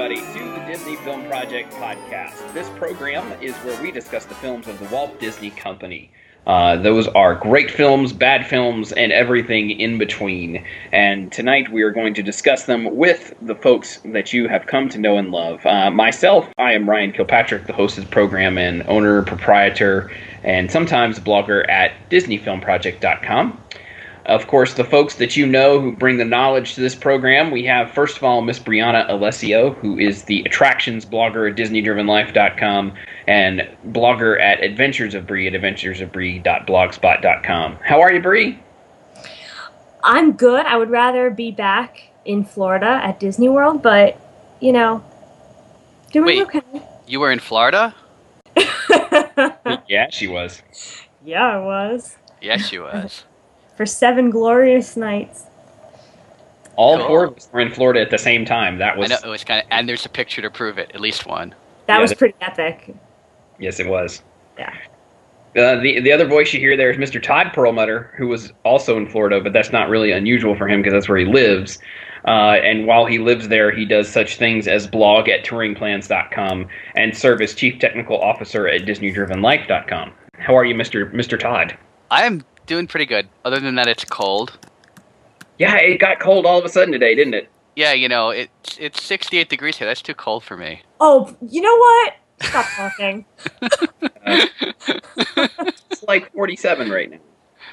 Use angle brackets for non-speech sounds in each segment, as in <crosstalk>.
Everybody, to the Disney Film Project podcast. This program is where we discuss the films of the Walt Disney Company. Uh, those are great films, bad films, and everything in between. And tonight we are going to discuss them with the folks that you have come to know and love. Uh, myself, I am Ryan Kilpatrick, the host of the program and owner, proprietor, and sometimes blogger at DisneyFilmProject.com. Of course, the folks that you know who bring the knowledge to this program, we have first of all Miss Brianna Alessio, who is the attractions blogger at DisneyDrivenLife.com and blogger at Adventures of Bree at AdventuresofBree.blogspot.com. How are you, Bree? I'm good. I would rather be back in Florida at Disney World, but you know, doing Wait. okay. You were in Florida? <laughs> Yeah, she was. yeah, I was Yes, she was. For seven glorious nights. All Cool. four of us were in Florida at the same time. That I was know it was kind of, and there's a picture to prove it. At least one. That Yeah, was pretty epic. yes, it was. Yeah. Uh, the the other voice you hear there is Mr. Todd Perlmutter, who was also in Florida, but that's not really unusual for him because that's where he lives. Uh, and while he lives there, he does such things as blog at touringplans.com and serve as chief technical officer at DisneyDrivenLife.com. How are you, Mr. Mr. Todd? I am doing pretty good. Other than that, it's cold. Yeah, it got cold all of a sudden today, didn't it? Yeah, you know, it's it's 68 degrees here. That's too cold for me. Oh, you know what? Stop talking. <laughs> It's like 47 right now.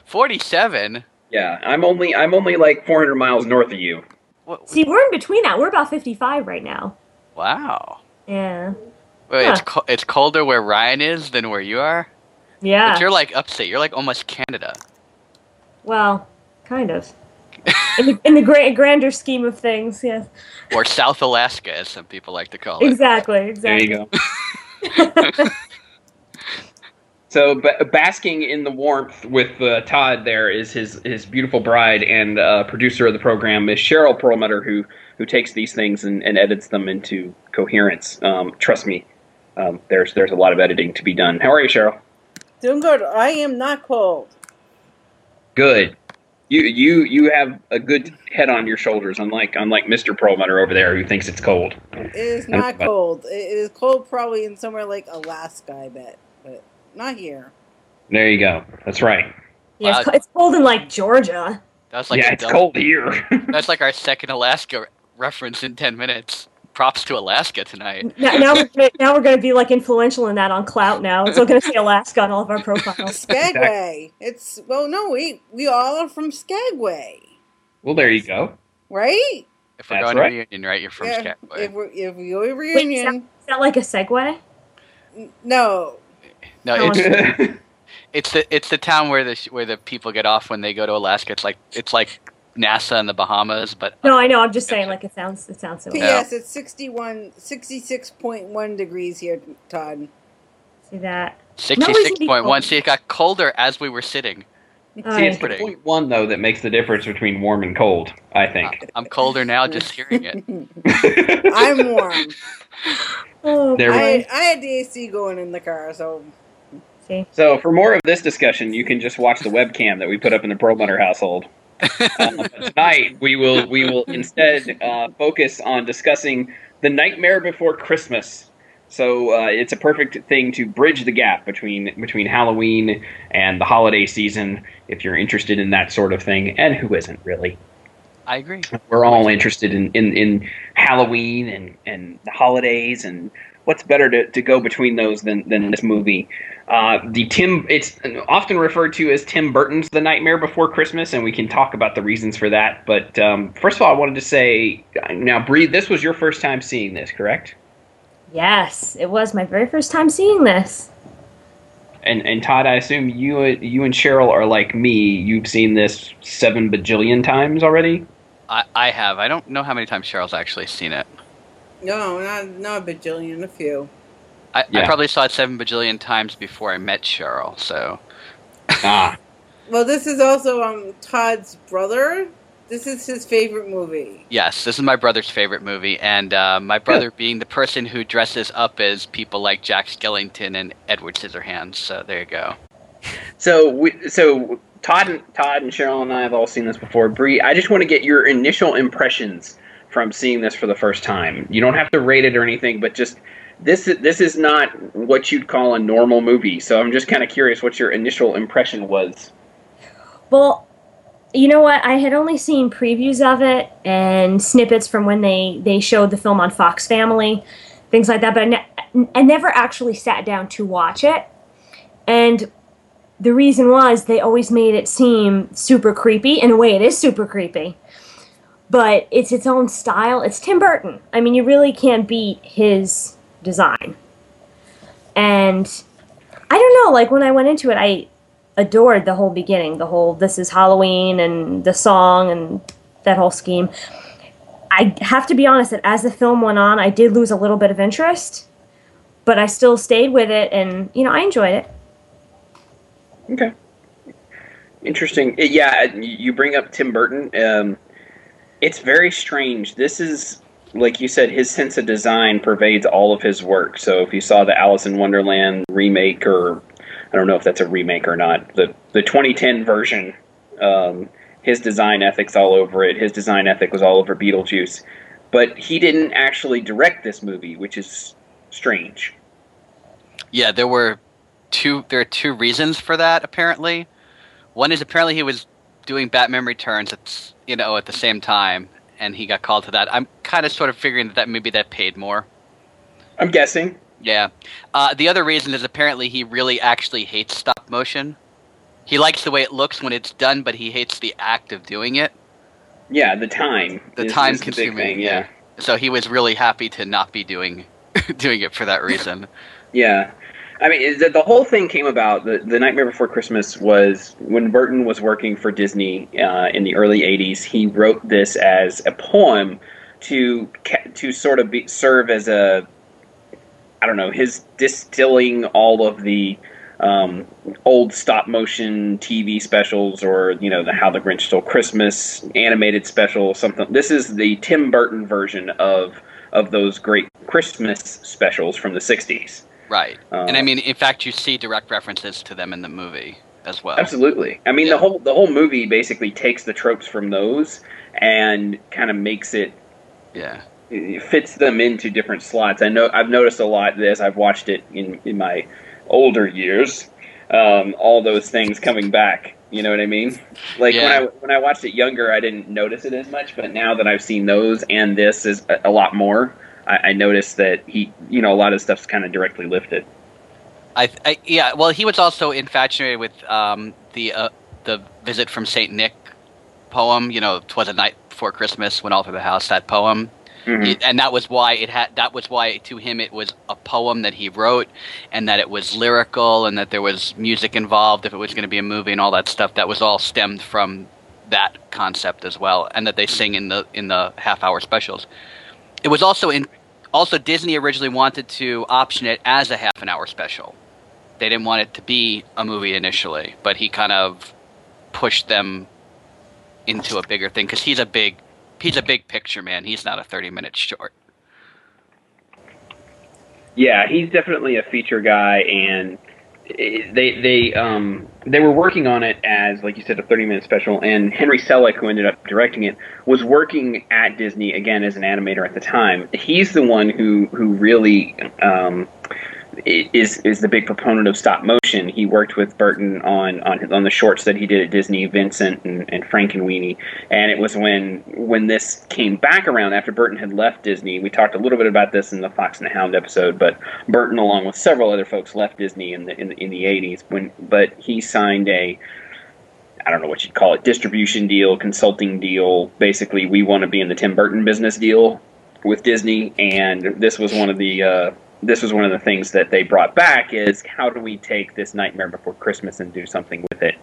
47. Yeah, I'm only I'm only like 400 miles north of you. What? See, we're in between that. We're about 55 right now. Wow. Yeah. Wait, it's co- it's colder where Ryan is than where you are. But Yeah. you're like upstate. You're like almost Canada. Well, kind of. In the, in the gra- grander scheme of things, yes. or South Alaska, as some people like to call it. Exactly, There you go. <laughs> So ba- basking in the warmth with uh, Todd there is his his beautiful bride and uh, producer of the program, is Cheryl Perlmutter, who who takes these things and, and edits them into coherence. Um, trust me, um, there's there's a lot of editing to be done. How are you, Cheryl? Doing good. I am not cold. Good. You you you have a good head on your shoulders, unlike unlike Mister Perlmutter over there who thinks it's cold. It is not cold. It is cold probably in somewhere like Alaska, I bet. But not here. There you go. That's right. Yeah, it's, Wow. it's cold in like Georgia. That was like yeah, it's double- cold here. <laughs> That's like our second Alaska reference in 10 minutes. Props to Alaska tonight. Now, now, we're gonna, now we're going to be like influential in that on Klout now. It's all going to say Alaska on all of our profiles. <laughs> Skagway. It's well no, we we all are from Skagway. well, there you go. Right? If we're That's going right. to reunion, right? You're from yeah. Skagway. If we if we go to Wait, is that, that like a segue? no. No, Oh, it's <laughs> it's the it's the town where the where the people get off when they go to Alaska. It's like it's like Nassau in the Bahamas, but No, I know. I'm just saying, like it sounds. It sounds similar. P.S. It's 61 66.1 degrees here, Todd. See that? sixty six point one. See, it got colder as we were sitting. Oh, See, it's the Pretty. point one though that makes the difference between warm and cold. I think. I'm colder now just hearing it. <laughs> I'm warm. <laughs> Oh, There we- I I had the AC going in the car, so see. so for more of this discussion, you can just watch the webcam that we put up in the Perlmutter household. Um, tonight we will we will instead uh, focus on discussing the Nightmare Before Christmas. So uh, it's a perfect thing to bridge the gap between between Halloween and the holiday season. If you're interested in that sort of thing, and who isn't really? I agree. we're all interested in, in, in Halloween and, and the holidays and what's better to, to go between those than, than this movie. Uh, the Tim it's often referred to as Tim Burton's The Nightmare Before Christmas, and we can talk about the reasons for that. But um, first of all, I wanted to say now, Bree, this was your first time seeing this, correct? Yes, it was my very first time seeing this. And and Todd, I assume you you and Cheryl are like me. You've seen this seven bajillion times already. I, I have. I don't know how many times Cheryl's actually seen it. No, not not a bajillion, a few. I, Yeah. I probably saw it seven bajillion times before I met Cheryl. So Ah, <laughs> Well, this is also um Todd's brother. This is his favorite movie. yes, this is my brother's favorite movie, and uh, my brother being the person who dresses up as people like Jack Skellington and Edward Scissorhands. So there you go. so we, so Todd and Todd and Cheryl and I have all seen this before. Bree, I just want to get your initial impressions from seeing this for the first time. You don't have to rate it or anything, but just this this is not what you'd call a normal movie. So I'm just kind of curious what your initial impression was. Well, you know what? I had only seen previews of it and snippets from when they they showed the film on Fox Family, things like that. But I, ne- I never actually sat down to watch it, and the reason was they always made it seem super creepy. In a way, it is super creepy, but it's its own style. It's Tim Burton. I mean, you really can't beat his design. And I don't know. Like when I went into it, I adored the whole beginning, the whole this is Halloween and the song and that whole scheme. I have to be honest that as the film went on, I did lose a little bit of interest, but I still stayed with it and, you know, I enjoyed it. Okay. Interesting. Yeah, you bring up Tim Burton. Um, it's very strange. This is, like you said, his sense of design pervades all of his work. So if you saw the Alice in Wonderland remake, or I don't know if that's a remake or not, the the 2010 version, um, his design ethics all over it. His design ethic was all over Beetlejuice, but he didn't actually direct this movie, which is strange. Yeah, there were two. There are two reasons for that. Apparently, one is apparently he was doing Batman Returns at you know at the same time, and he got called to that. I'm kind of sort of figuring that, that maybe that paid more. I'm guessing. Yeah. Uh, the other reason is apparently he really actually hates stop motion. He likes the way it looks when it's done, but he hates the act of doing it. Yeah, the time. The is- time is the consuming. thing, yeah. So he was really happy to not be doing <laughs> doing it for that reason. Yeah. I mean, the, the whole thing came about. The, the Nightmare Before Christmas was when Burton was working for Disney uh, in the early '80s. He wrote this as a poem to to sort of be, serve as a I don't know his distilling all of the um, old stop motion TV specials or you know the How the Grinch Stole Christmas animated special something. This is the Tim Burton version of of those great Christmas specials from the '60s. Right. Uh, and I mean, in fact, you see direct references to them in the movie as well. Absolutely. I mean, Yeah. the whole the whole movie basically takes the tropes from those and kind of makes it Yeah. it fits them into different slots. I know I've noticed a lot of this. I've watched it in in my older years. Um, all those things coming back. You know what I mean? Like Yeah. when I when I watched it younger, I didn't notice it as much. But now that I've seen those and this is a, a lot more, I, I noticed that he, you know, a lot of stuff's kind of directly lifted. I, I yeah. Well, he was also infatuated with um, the uh, the visit from Saint Nick poem. You know, "Twas a night before Christmas, went all through the house." That poem, Mhm. And that was why it had. That was why to him it was a poem that he wrote, and that it was lyrical, and that there was music involved. If it was going to be a movie and all that stuff, that was all stemmed from that concept as well, and that they sing in the in the half hour specials. It was also in. Also, Disney originally wanted to option it as a half an hour special. They didn't want it to be a movie initially, but he kind of pushed them into a bigger thing because he's a big he's a big picture man. He's not a thirty minute short. Yeah, he's definitely a feature guy, and they they um they were working on it as like you said a 30 minute special and henry selick who ended up directing it was working at disney again as an animator at the time. He's the one who who really um is is the big proponent of stop motion. He worked with Burton on on on the shorts that he did at Disney, Vincent and, Frankenweenie. And it was when when this came back around after Burton had left Disney. We talked a little bit about this in the Fox and the Hound episode, but Burton, along with several other folks, left Disney in the in the, in the 80s. When but he signed a I don't know what you'd call it, distribution deal, consulting deal. Basically, we want to be in the Tim Burton business deal with Disney, and this was one of the uh, this was one of the things that they brought back is how do we take this Nightmare Before Christmas and do something with it?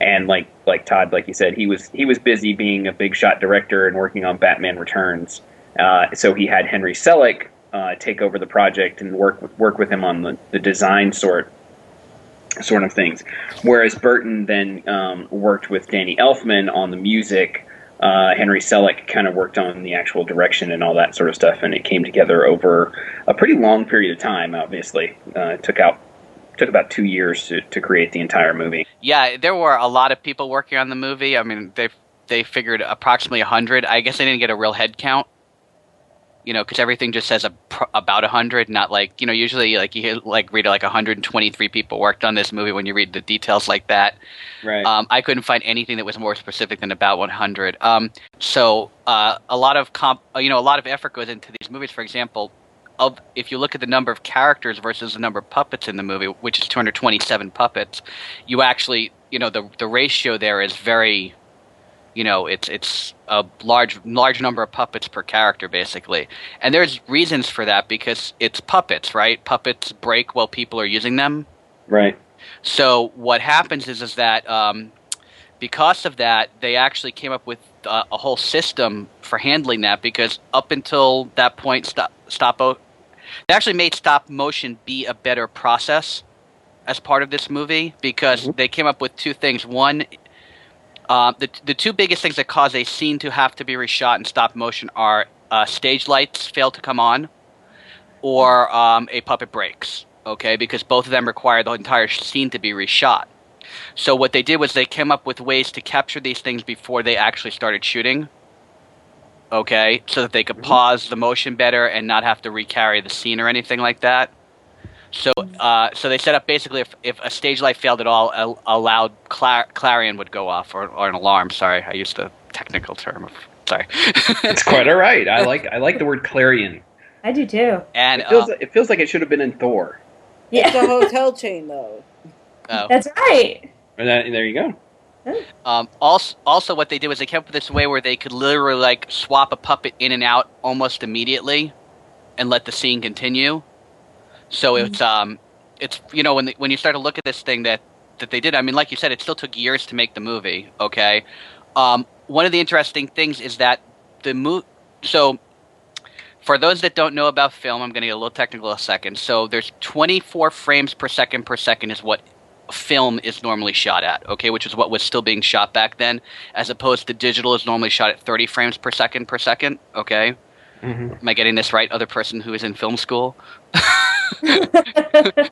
And like like Todd, like you said, he was he was busy being a big shot director and working on Batman Returns. Uh, so he had Henry Selick uh, take over the project and work work with him on the, the design sort sort of things. Whereas Burton then um, worked with Danny Elfman on the music. Uh, Henry Selick kind of worked on the actual direction and all that sort of stuff, and it came together over a pretty long period of time. Obviously, uh, took out took about two years to, to create the entire movie. Yeah, there were a lot of people working on the movie. I mean, they they figured approximately hundred. I guess they didn't get a real head count you know, because everything just says a, about 100, not like, you know, usually like you hear, like read like 123 people worked on this movie when you read the details like that. Right. Um, I couldn't find anything that was more specific than about 100. Um, so uh, a lot of comp, you know, a lot of effort goes into these movies. For example, of if you look at the number of characters versus the number of puppets in the movie, which is 227 puppets, you actually, you know, the the ratio there is very you know it's it's a large large number of puppets per character basically. And there's reasons for that because it's puppets right? Puppets break while people are using them. Right. So what happens is is that um, because of that they actually came up with uh, a whole system for handling that because up until that point stop stop they actually made stop motion be a better process as part of this movie because mm-hmm. they came up with two things. One uh, the the two biggest things that cause a scene to have to be reshot in stop motion are uh, stage lights fail to come on, or um, a puppet breaks. Okay, because both of them require the entire scene to be reshot. So what they did was they came up with ways to capture these things before they actually started shooting. Okay, so that they could mm-hmm. pause the motion better and not have to recarry the scene or anything like that. So, uh, so they set up basically if, if a stage light failed at all, a, a loud clar- clarion would go off or, or an alarm. Sorry, I used the technical term. Of, sorry. it's quite all right. I <laughs> like I like the word clarion. I do too. And it feels, uh, it feels like it should have been in Thor. Yeah. It's a hotel chain though. Oh. That's right. And that, there you go. Um, also, also, what they did was they came up with this way where they could literally like swap a puppet in and out almost immediately, and let the scene continue. So mm-hmm. it's um, it's you know when the, when you start to look at this thing that that they did. I mean, like you said, it still took years to make the movie. Okay, um, one of the interesting things is that the movie. So for those that don't know about film, I'm going to get a little technical a second. So there's 24 frames per second per second is what film is normally shot at, okay, which is what was still being shot back then, as opposed to digital is normally shot at 30 frames per second per second, okay? Mm-hmm. Am I getting this right? Other person who is in film school? <laughs>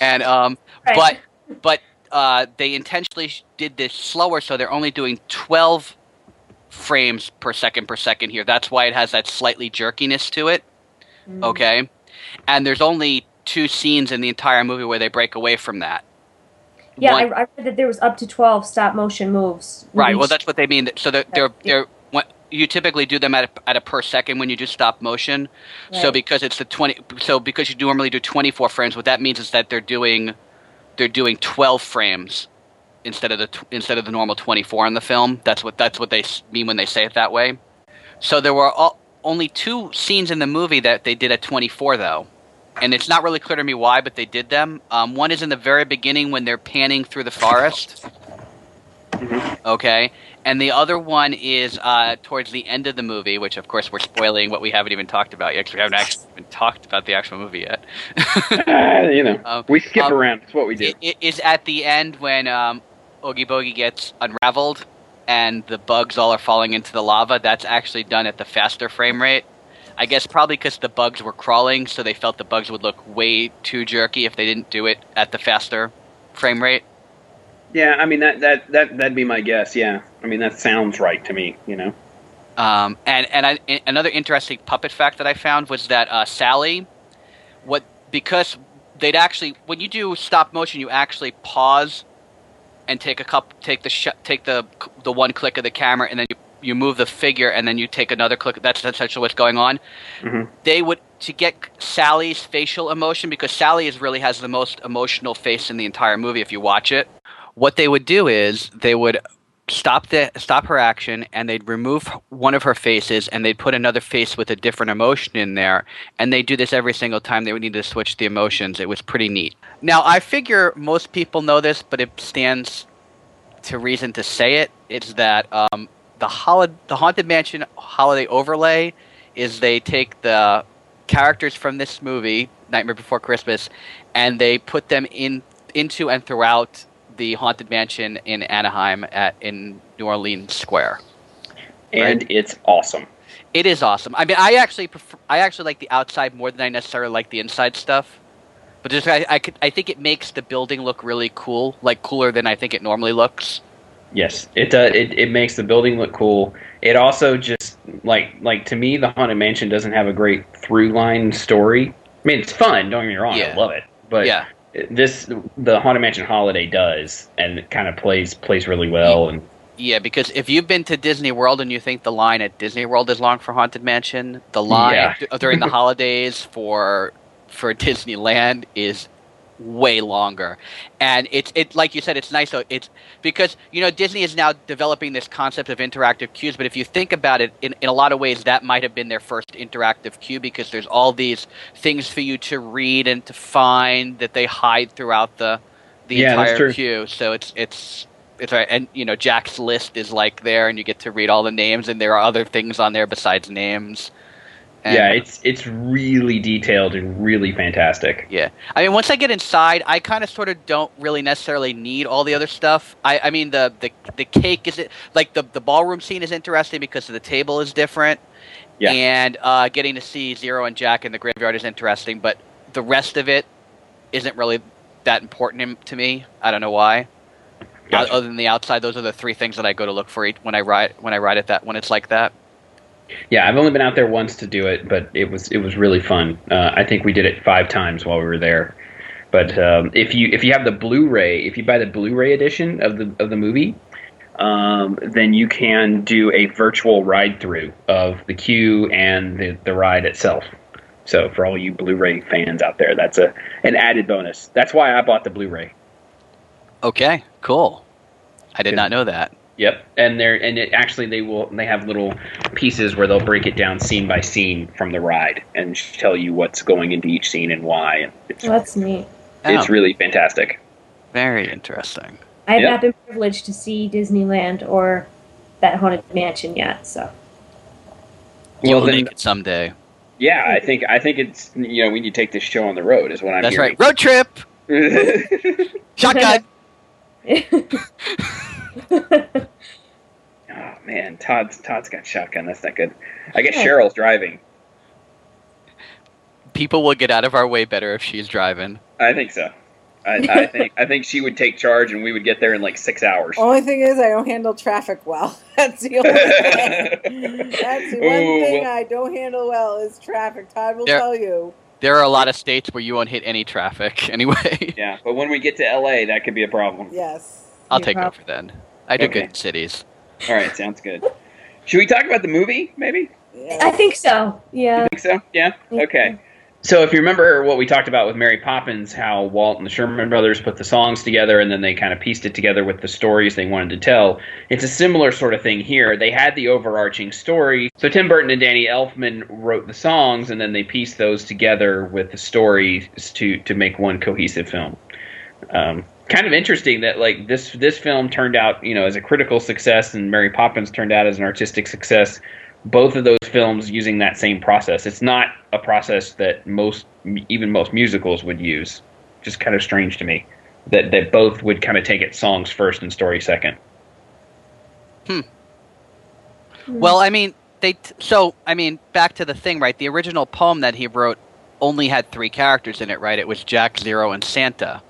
and um, right. but but uh, they intentionally did this slower, so they're only doing twelve frames per second per second here. That's why it has that slightly jerkiness to it. Mm. Okay, and there's only two scenes in the entire movie where they break away from that. Yeah, One, I, I, read that there was up to twelve stop motion moves. Right. Well, that's what they mean. So they're they're, they're you typically do them at a, at a per second when you do stop motion. Right. So because it's the twenty, so because you normally do twenty four frames, what that means is that they're doing they're doing twelve frames instead of the instead of the normal twenty four in the film. That's what that's what they mean when they say it that way. So there were all, only two scenes in the movie that they did at twenty four though. And it's not really clear to me why, but they did them. Um, one is in the very beginning when they're panning through the forest. Mm-hmm. Okay, and the other one is uh, towards the end of the movie, which of course we're spoiling what we haven't even talked about yet because we haven't actually even talked about the actual movie yet. <laughs> uh, you know, um, we skip um, around. It's what we do. It, it is at the end when um, Oogie Boogie gets unraveled and the bugs all are falling into the lava. That's actually done at the faster frame rate. I guess probably because the bugs were crawling, so they felt the bugs would look way too jerky if they didn't do it at the faster frame rate. Yeah, I mean that that that that'd be my guess. Yeah, I mean that sounds right to me. You know. Um, and and I, another interesting puppet fact that I found was that uh, Sally, what because they'd actually when you do stop motion, you actually pause and take a cup, take the sh- take the the one click of the camera, and then you you move the figure, and then you take another click. That's essentially what's going on. Mm-hmm. They would to get Sally's facial emotion because Sally is really has the most emotional face in the entire movie if you watch it what they would do is they would stop the stop her action and they'd remove one of her faces and they'd put another face with a different emotion in there. And they do this every single time they would need to switch the emotions. It was pretty neat. Now i figure most people know this but it stands to reason to say it it's that um, the, hol- the haunted mansion holiday overlay is they take the characters from this movie nightmare before christmas and they put them in into and throughout the haunted mansion in Anaheim at in New Orleans Square. And Right. it's awesome. It is awesome. I mean, I actually prefer, I actually like the outside more than I necessarily like the inside stuff. But just I, I could I think it makes the building look really cool, like cooler than I think it normally looks. Yes, it does. It, it makes the building look cool. It also just like like to me, the haunted mansion doesn't have a great through line story. I mean, it's fun. Don't get me wrong. Yeah. I love it. But yeah, this the haunted mansion holiday does, and it kind of plays plays really well. And yeah. Because if you've been to Disney World and you think the line at Disney World is long for Haunted Mansion, the line Yeah. <laughs> during the holidays for for Disneyland is way longer. And it's it like you said it's nice though. It's because you know disney is now developing this concept of interactive queues but if you think about it in, in a lot of ways that might have been their first interactive queue because there's all these things for you to read and to find that they hide throughout the the Yeah, entire true. queue. So it's it's it's right. And you know jack's list is like there and you get to read all the names and there are other things on there besides names And- yeah, it's it's really detailed and really fantastic. yeah. I mean, once I get inside, I kind of sort of don't really necessarily need all the other stuff. I, I mean, the, the the cake is it like the the ballroom scene is interesting because the table is different. Yeah. And uh, getting to see Zero and Jack in the graveyard is interesting, but the rest of it isn't really that important to me. I don't know why. Gotcha. Other than the outside, those are the three things that I go to look for when I ride when I ride at that when it's like that. Yeah, I've only been out there once to do it, but it was it was really fun. Uh, I think we did it five times while we were there. But um, if you if you have the Blu-ray, if you buy the Blu-ray edition of the of the movie, um, then you can do a virtual ride through of the queue and the, the ride itself. So for all you Blu-ray fans out there, that's a an added bonus. That's why I bought the Blu-ray. Okay, cool. I did not know that. Yep, and they're and it, actually they will they have little pieces where they'll break it down scene by scene from the ride and tell you what's going into each scene and why. It's that's neat. it's Oh, really fantastic. very interesting. I have Yeah. not been privileged to see Disneyland or that haunted mansion yet, so You'll Well, then- make it someday. Yeah, I think I think it's you know we need to take this show on the road is what I'm That's hearing. right. Road trip. <laughs> Shotgun. <laughs> <laughs> <laughs> oh man, Todd's Todd's got shotgun. That's not good. I guess Cheryl's driving. People will get out of our way better if she's driving. I think so. I, I <laughs> think I think she would take charge and we would get there in like six hours. Only thing is, I don't handle traffic well. <laughs> That's the only thing. That's the one thing well- I don't handle well is traffic. Todd will There- tell you. There are a lot of states where you won't hit any traffic anyway. yeah, but when we get to LA, that could be a problem. Yes. I'll You take prob- over then. I do Okay. good in cities. All right, sounds good. Should we talk about the movie? Maybe. Yeah. I think so. Yeah. think so? Yeah? Okay. So if you remember what we talked about with Mary Poppins, how Walt and the Sherman brothers put the songs together and then they kind of pieced it together with the stories they wanted to tell, it's a similar sort of thing here. They had the overarching story. So Tim Burton and Danny Elfman wrote the songs and then they pieced those together with the stories to to make one cohesive film. Um, kind of interesting that like this this film turned out you know as a critical success and Mary Poppins turned out as an artistic success both of those films using that same process. It's not a process that most, even most musicals would use. Just kind of strange to me that that both would kind of take it songs first and story second. Hmm. Well, I mean, they. T- so, I mean, back to the thing, right? The original poem that he wrote only had three characters in it, right? It was Jack, Zero, and Santa,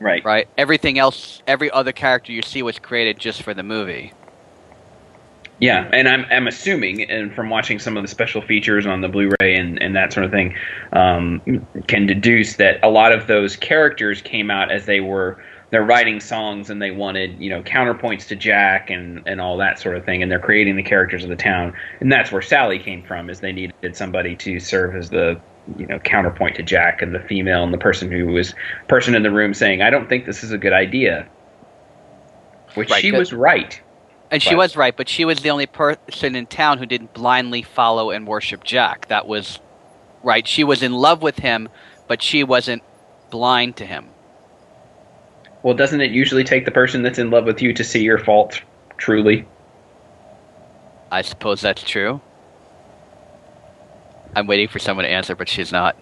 Right. right? Everything else, every other character you see was created just for the movie. Yeah, and I'm I'm assuming, and from watching some of the special features on the Blu-ray and, and that sort of thing, um, can deduce that a lot of those characters came out as they were they're writing songs and they wanted you know counterpoints to Jack and and all that sort of thing, and they're creating the characters of the town, and that's where Sally came from, is they needed somebody to serve as the you know counterpoint to Jack and the female and the person who was person in the room saying I don't think this is a good idea, which Right, she was right. And she was right, but she was the only person in town who didn't blindly follow and worship Jack. That was right. She was in love with him, but she wasn't blind to him. Well, doesn't it usually take the person that's in love with you to see your faults truly? I suppose that's true. I'm waiting for someone to answer, but she's not.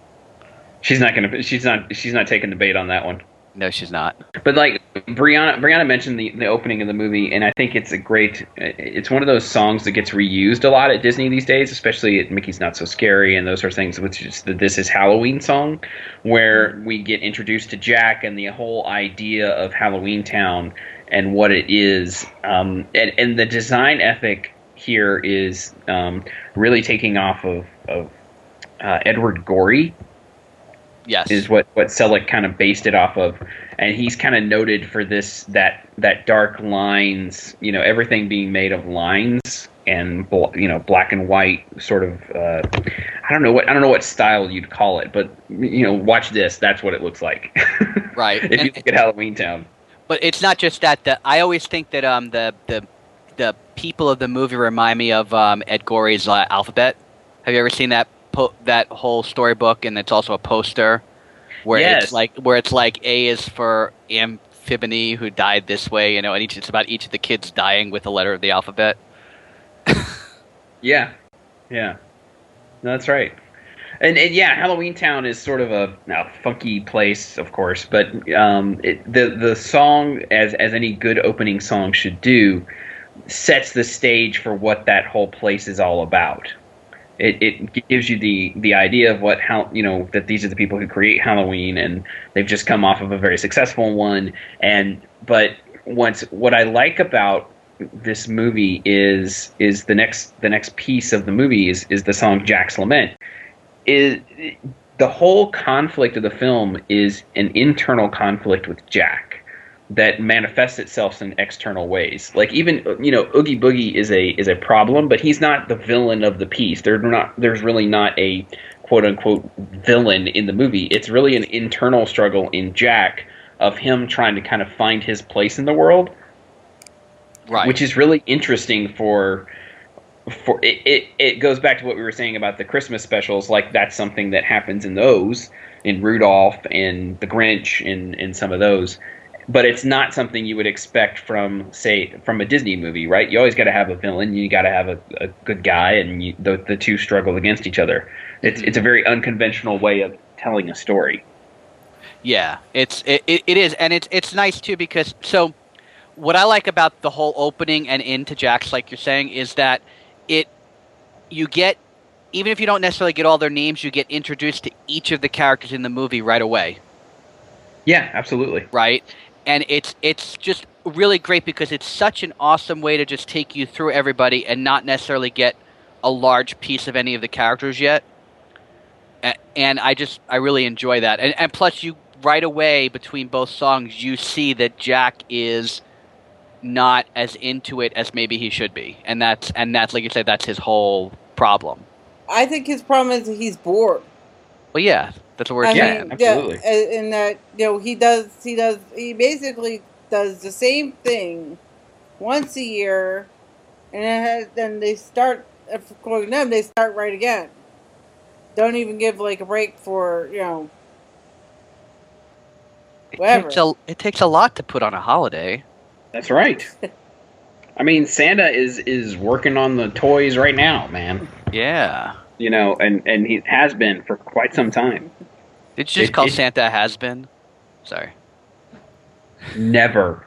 She's not gonna. She's not. She's not taking the bait on that one. No, she's not. But like Brianna, Brianna mentioned the, the opening of the movie, and I think it's a great. It's one of those songs that gets reused a lot at Disney these days, especially at Mickey's Not So Scary and those sorts of things. Which is the "This Is Halloween" song, where we get introduced to Jack and the whole idea of Halloween Town and what it is, um, and and the design ethic here is um, really taking off of of uh, Edward Gorey Yes. is what what Selick kind of based it off of, and he's kind of noted for this that that dark lines, you know, everything being made of lines and bl- you know black and white sort of. Uh, I don't know what I don't know what style you'd call it, but you know, watch this. That's what it looks like. <laughs> Right. if you look at Halloween Town. But it's not just that. The, I always think that um the the the people of the movie remind me of um, Ed Gorey's uh, Alphabet. Have you ever seen that po- that whole storybook? And it's also a poster where Yes. it's like where it's like A is for Amphibony who died this way, you know, and each it's about each of the kids dying with a letter of the alphabet. <laughs> Yeah, yeah, no, that's right. And, and yeah, Halloween Town is sort of a, a funky place, of course, but um, it, the the song, as as any good opening song should do, sets the stage for what that whole place is all about. It, it gives you the the idea of what how you know that these are the people who create Halloween, and they've just come off of a very successful one. And but once what I like about this movie is is the next the next piece of the movie is is the song Jack's Lament. Is the whole conflict of the film is an internal conflict with Jack that manifests itself in external ways. Like even you know Oogie Boogie is a is a problem, but he's not the villain of the piece. There's not there's really not a quote unquote villain in the movie. It's really an internal struggle in Jack of him trying to kind of find his place in the world Right. which is really interesting for for it, it it goes back to what we were saying about the Christmas specials like that's something that happens in those in Rudolph and the Grinch and and some of those but it's not something you would expect from say from a Disney movie right? You always got to have a villain you got to have a, a good guy and you, the the two struggle against each other. It's it's a mm-hmm. very unconventional way of telling a story. Yeah, it's it, it, it is, and it's it's nice too because so what I like about the whole opening and into Jack's, like you're saying, is that it you get even if you don't necessarily get all their names, you get introduced to each of the characters in the movie right away, yeah absolutely. Right? And it's it's just really great because it's such an awesome way to just take you through everybody and not necessarily get a large piece of any of the characters yet. And I just I really enjoy that, and, and plus you right away between both songs you see that Jack is not as into it as maybe he should be, and that's and that's like you said that's his whole problem. I think his problem is that he's bored. Well, yeah, that's what we're I saying. Yeah, absolutely. and, and that you know he does he does he basically does the same thing once a year, and then, has- then they start according to them they start right again. Don't even give like a break for you know It takes a it takes a lot to put on a holiday. That's right. I mean, Santa is is working on the toys right now, man. Yeah. You know, and and he has been for quite some time. Did you just It- call it- Santa has been? Sorry. Never,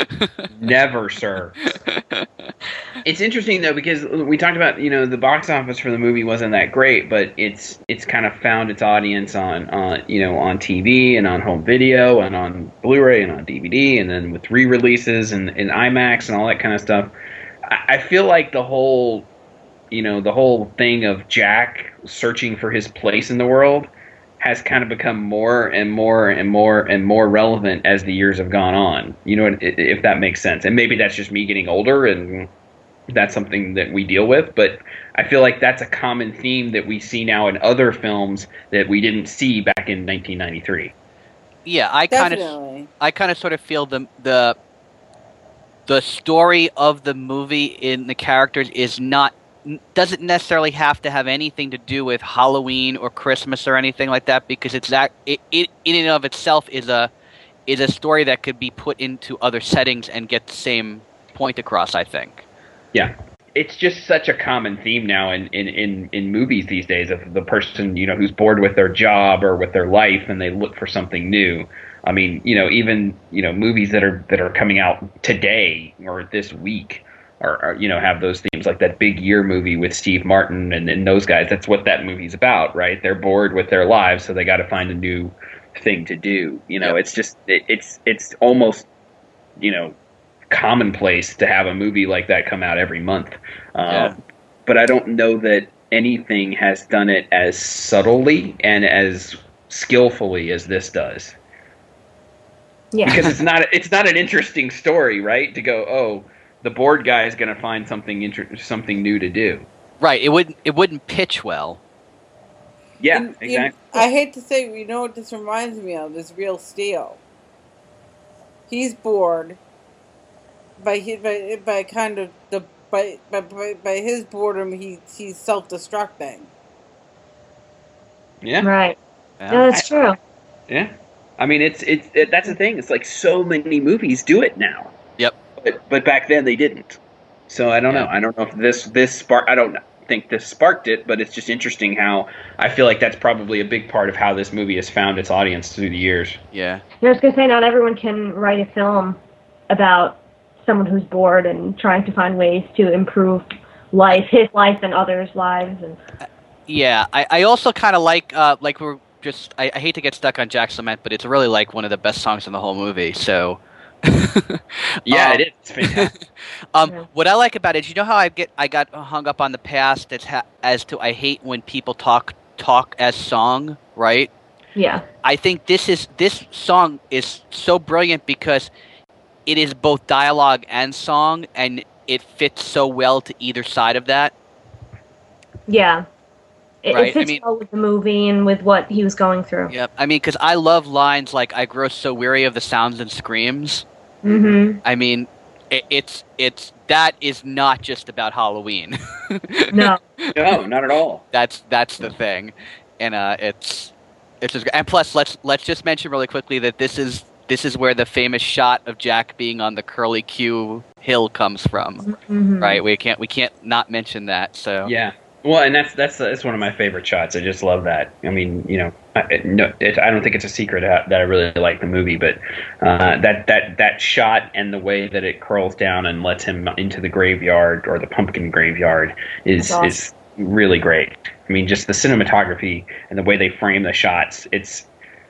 <laughs> never, sir. It's interesting though because we talked about you know the box office for the movie wasn't that great, but it's it's kind of found its audience on on you know on TV and on home video and on Blu-ray and on DVD and then with re-releases and, and IMAX and all that kind of stuff. I, I feel like the whole you know the whole thing of Jack searching for his place in the world has kind of become more and more and more and more relevant as the years have gone on. You know, if that makes sense. And maybe that's just me getting older and that's something that we deal with, but I feel like that's a common theme that we see now in other films that we didn't see back in 1993. Yeah, I kind of. I kind of sort of feel the the the story of the movie in the characters is not doesn't necessarily have to have anything to do with Halloween or Christmas or anything like that because it's that it, it in and of itself is a is a story that could be put into other settings and get the same point across. I think. Yeah, it's just such a common theme now in, in, in, in movies these days of the person you know who's bored with their job or with their life and they look for something new. I mean, you know, even you know movies that are that are coming out today or this week or, or, you know have those themes like that big year movie with Steve Martin and, and those guys. That's what that movie's about, right? They're bored with their lives, so they got to find a new thing to do. You know, Yep. it's just it, it's it's almost you know commonplace to have a movie like that come out every month. Um, Yeah. But I don't know that anything has done it as subtly and as skillfully as this does Yeah. because <laughs> it's not it's not an interesting story, right? To go, oh, the bored guy is going to find something inter- something new to do. Right. It wouldn't it wouldn't pitch well. Yeah, And, you- exactly. I hate to say, you know what this reminds me of? Is Real Steel. He's bored by his, by, by kind of the by, by by by his boredom. He he's self destructing. Yeah, right. Yeah. No, that's true. yeah. I mean, it's it's it, that's the thing. It's like so many movies do it now. Yep. But but back then they didn't. So I don't know. I don't know if this this spark. I don't think this sparked it, but it's just interesting how I feel like that's probably a big part of how this movie has found its audience through the years. Yeah. I was going to say, not everyone can write a film about someone who's bored and trying to find ways to improve life, his life, and others' lives. And Yeah, I, I also kind of like uh, like we're just I, I hate to get stuck on Jack's Lament, but it's really like one of the best songs in the whole movie. So <laughs> Yeah, Um, it is. It's fantastic. <laughs> Um, Yeah. what I like about it is, you know how I get I got hung up on the past as ha- as to I hate when people talk talk as song, right? yeah, I think this is this song is so brilliant because it is both dialogue and song, and it fits so well to either side of that. yeah. It, Right, I it fits mean- well with the movie and with what he was going through. Yep. I mean, because I love lines like "I grow so weary of the sounds and screams." Mm-hmm. I mean, it, it's it's that is not just about Halloween. No. <laughs> no, not at all. that's that's the thing, and uh, it's it's just, and plus let's let's just mention really quickly that this is this is where the famous shot of Jack being on the curly Q hill comes from, Mhm. right? We can't we can't not mention that. So Yeah. Well, and that's that's that's one of my favorite shots. I just love that. I mean, you know, I, no, it, I don't think it's a secret that I really like the movie, but uh, that that that shot and the way that it curls down and lets him into the graveyard or the pumpkin graveyard is awesome. is really great. I mean, just the cinematography and the way they frame the shots. It's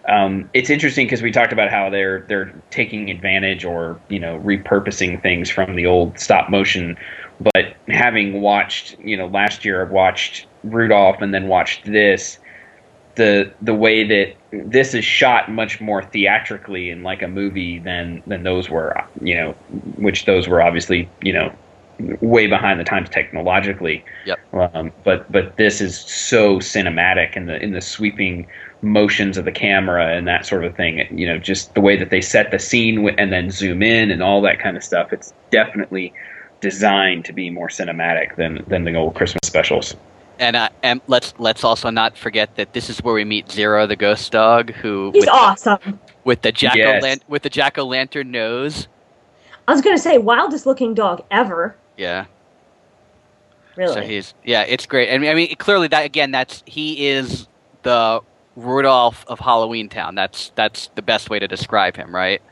um, it's interesting because we talked about how they're they're taking advantage or you know repurposing things from the old stop motion. But having watched, you know, last year I watched Rudolph and then watched this, the the way that this is shot much more theatrically and like a movie than than those were, you know, which those were obviously, you know, way behind the times technologically. Yep. Um, but but this is so cinematic in the in the sweeping motions of the camera and that sort of thing. You know, just the way that they set the scene and then zoom in and all that kind of stuff. It's definitely designed to be more cinematic than than the old Christmas specials. and uh, and let's let's also not forget that this is where we meet Zero the ghost dog, who He's with, awesome. with the jack o' Yes. with the jack o' lantern nose. I was going to say, wildest looking dog ever. Yeah. Really. So he's yeah, it's great. I mean, I mean, clearly that again, that's he is the Rudolph of Halloween Town. That's that's the best way to describe him, right?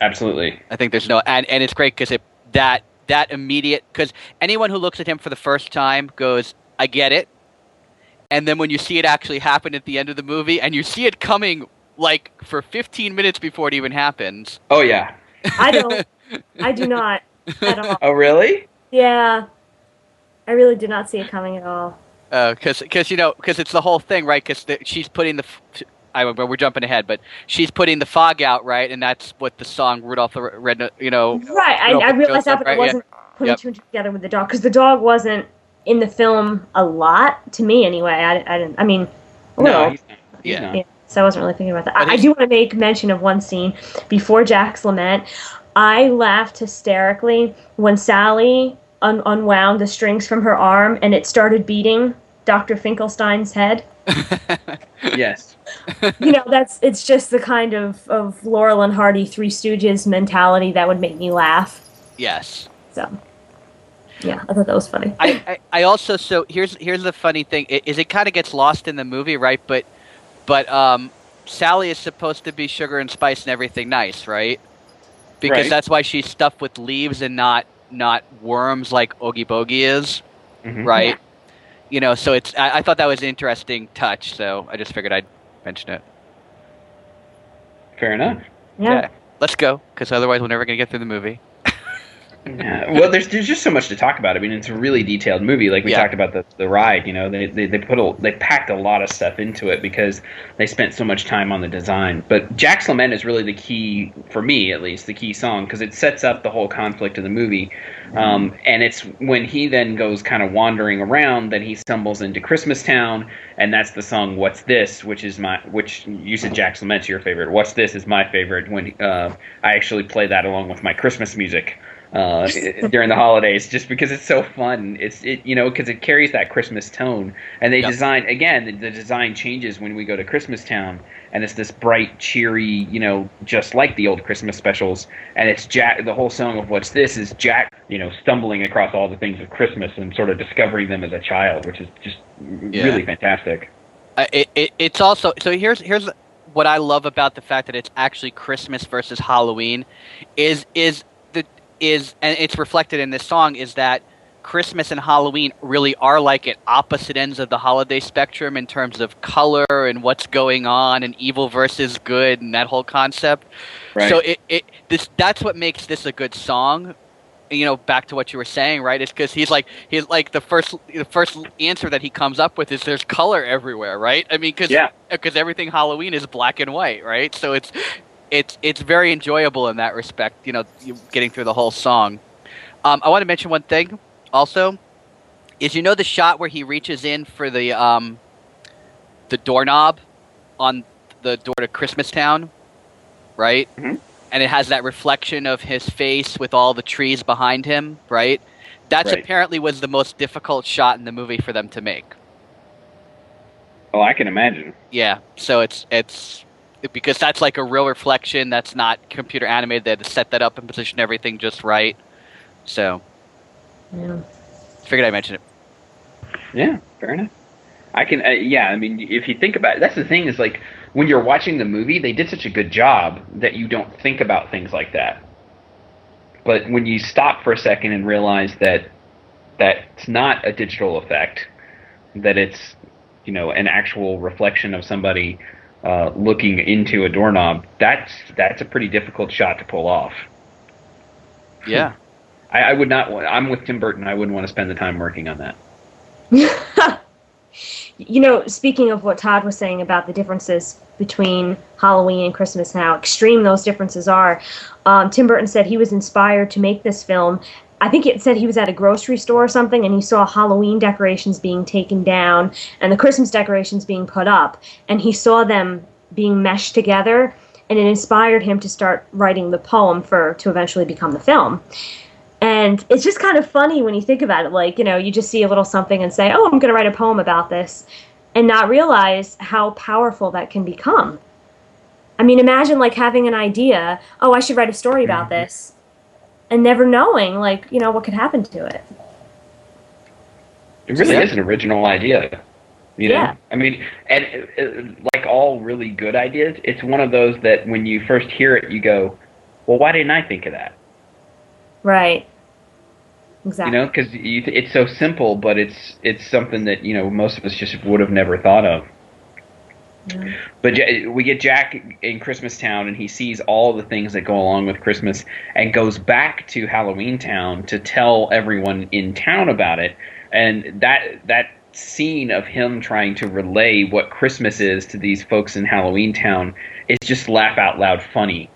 Absolutely. I think there's no and and it's great because it that that immediate because anyone who looks at him for the first time goes, I get it, and then when you see it actually happen at the end of the movie and you see it coming like for 15 minutes before it even happens. Oh yeah. I don't. I do <laughs> not at all. Oh really? Yeah. I really did not see it coming at all. Uh, because because you know because it's the whole thing right because she's putting the f- I but we're jumping ahead but she's putting the fog out right and that's what the song Rudolph the Red you know Right. I, I realized that, Dog, but I wasn't putting Yep. two and two together with the dog because the dog wasn't in the film a lot to me anyway. I, I didn't. I mean, a little. No, he's not. He's Yeah. not. Yeah, so I wasn't really thinking about that. I, I do want to make mention of one scene before Jack's lament. I laughed hysterically when Sally un- unwound the strings from her arm and it started beating Dr. Finkelstein's head. <laughs> <laughs> yes. You know, that's it's just the kind of, of Laurel and Hardy Three Stooges mentality that would make me laugh. Yes. So yeah, I thought that was funny. I, I, I also so here's here's the funny thing i- is it kind of gets lost in the movie, right? But but um, Sally is supposed to be sugar and spice and everything nice, right? Because Right. that's why she's stuffed with leaves and not not worms like Oogie Boogie is, Mhm. right? Yeah. You know, so it's I, I thought that was an interesting touch, so I just figured I'd mention it. Fair enough. yeah. Let's go, because otherwise we're never gonna get through the movie. Yeah. <laughs> Well, there's there's just so much to talk about. I mean, it's a really detailed movie. Like we Yeah. talked about the the ride. You know, they, they they put a they packed a lot of stuff into it because they spent so much time on the design. But Jack's Lament is really the key for me, at least, the key song because it sets up the whole conflict of the movie. Um, and it's when he then goes kind of wandering around that he stumbles into Christmas Town, and that's the song "What's This," which is my which you said Jack's Lament's your favorite. "What's This" is my favorite. When uh, I actually play that along with my Christmas music uh, <laughs> <laughs> during the holidays, just because it's so fun. It's it you know because it carries that Christmas tone, and they Yep. design again. The, the design changes when we go to Christmas Town, and it's this bright, cheery, you know, just like the old Christmas specials. And it's Jack. The whole song of "What's This" is Jack, you know, stumbling across all the things of Christmas and sort of discovering them as a child, which is just Yeah. really fantastic. Uh, it, it, it's also so here's here's what I love about the fact that it's actually Christmas versus Halloween is is is and it's reflected in this song is that Christmas and Halloween really are like at opposite ends of the holiday spectrum in terms of color and what's going on and evil versus good and that whole concept. Right. So it, it this that's what makes this a good song. You know, back to what you were saying, right? It's because he's like he's like the first the first answer that he comes up with is there's color everywhere, right? I mean, because Yeah. Uh, because everything Halloween is black and white, right? So it's it's it's very enjoyable in that respect. You know, getting through the whole song. Um, I want to mention one thing also is you know the shot where he reaches in for the um, the doorknob on the door to Christmas Town, right? Mhm. And it has that reflection of his face with all the trees behind him, right? That's Right. apparently was the most difficult shot in the movie for them to make. Oh, I can imagine. Yeah, so it's it's because that's like a real reflection. That's not computer animated. They had to set that up and position everything just right. So Yeah. figured I'd mention it. Yeah, fair enough. I can, uh, yeah. I mean, if you think about it, that's the thing is like when you're watching the movie, they did such a good job that you don't think about things like that. But when you stop for a second and realize that that's not a digital effect, that it's you know an actual reflection of somebody uh, looking into a doorknob, that's that's a pretty difficult shot to pull off. Yeah, <laughs> I, I would not. I'm with Tim Burton. I wouldn't want to spend the time working on that. <laughs> you know, speaking of what Todd was saying about the differences between Halloween and Christmas and how extreme those differences are, um, Tim Burton said he was inspired to make this film. I think it said he was at a grocery store or something and he saw Halloween decorations being taken down and the Christmas decorations being put up, and he saw them being meshed together, and it inspired him to start writing the poem for to eventually become the film. And it's just kind of funny when you think about it. Like, you know, you just see a little something and say, oh, I'm going to write a poem about this, and not realize how powerful that can become. I mean, imagine like having an idea, oh, I should write a story about this, and never knowing, like, you know, what could happen to it. It really is an original idea. You know, Yeah. I mean, and uh, uh, like all really good ideas, it's one of those that when you first hear it, you go, "Well, why didn't I think of that?" Right. Exactly. You know, because it's so simple, but it's it's something that you know most of us just would have never thought of. But we get Jack in Christmas Town, and he sees all the things that go along with Christmas, and goes back to Halloween Town to tell everyone in town about it. And that that scene of him trying to relay what Christmas is to these folks in Halloween Town is just laugh out loud funny,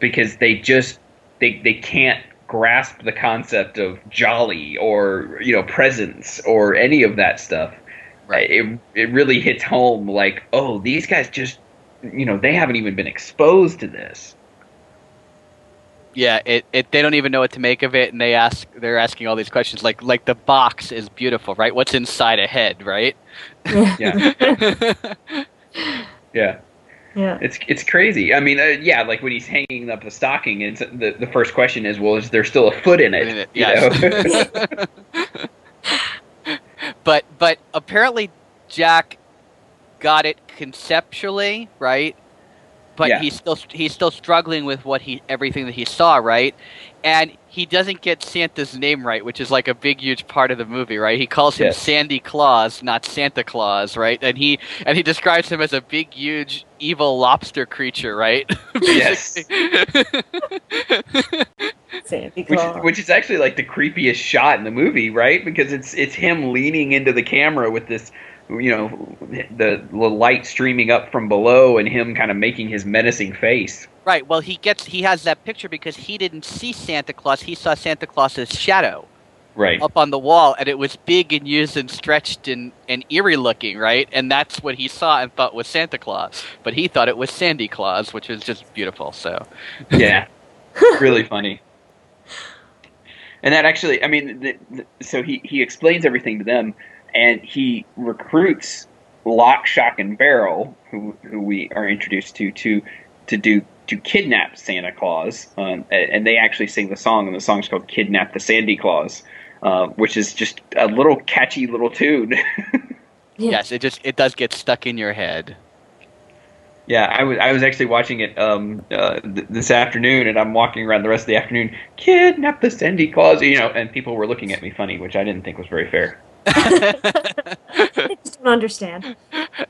because they just they they can't grasp the concept of jolly or you know presents or any of that stuff Right. it it really hits home like oh these guys just you know they haven't even been exposed to this Yeah, it, it they don't even know what to make of it, and they ask they're asking all these questions like like the box is beautiful, right? What's inside a head, right? <laughs> Yeah. <laughs> yeah. Yeah. It's it's crazy. I mean, uh, yeah, like when he's hanging up the stocking, it's the the first question is, well, is there still a foot in it? In it, You yes. <laughs> but but apparently Jack got it conceptually, right? But Yeah. he's still he's still struggling with what he everything that he saw, right? And he doesn't get Santa's name right, which is like a big huge part of the movie, right? He calls him Yes. Sandy Claus, not Santa Claus, right? And he and he describes him as a big huge evil lobster creature, right? <laughs> Yes. Sandy which is, Claus. which is actually like the creepiest shot in the movie, right? Because it's it's him leaning into the camera with this, you know, the, the light streaming up from below, and him kind of making his menacing face. Right. Well, he gets he has that picture because he didn't see Santa Claus. He saw Santa Claus's shadow Right. up on the wall, and it was big and used and stretched and, and eerie looking, right? And that's what he saw and thought was Santa Claus. But he thought it was Sandy Claus, which was just beautiful. So <laughs> Yeah. really funny. And that actually, I mean, the, the, so he he explains everything to them, and he recruits Lock, Shock, and Barrel, who who we are introduced to, to to do to kidnap Santa Claus, um, and, and they actually sing the song, and the song's called "Kidnap the Sandy Claus," uh, which is just a little catchy little tune. <laughs> Yes, it just it does get stuck in your head. Yeah, I was I was actually watching it um, uh, th- this afternoon, and I'm walking around the rest of the afternoon. Kidnap the Sandy Claus, you know, and people were looking at me funny, which I didn't think was very fair. <laughs> I just don't understand.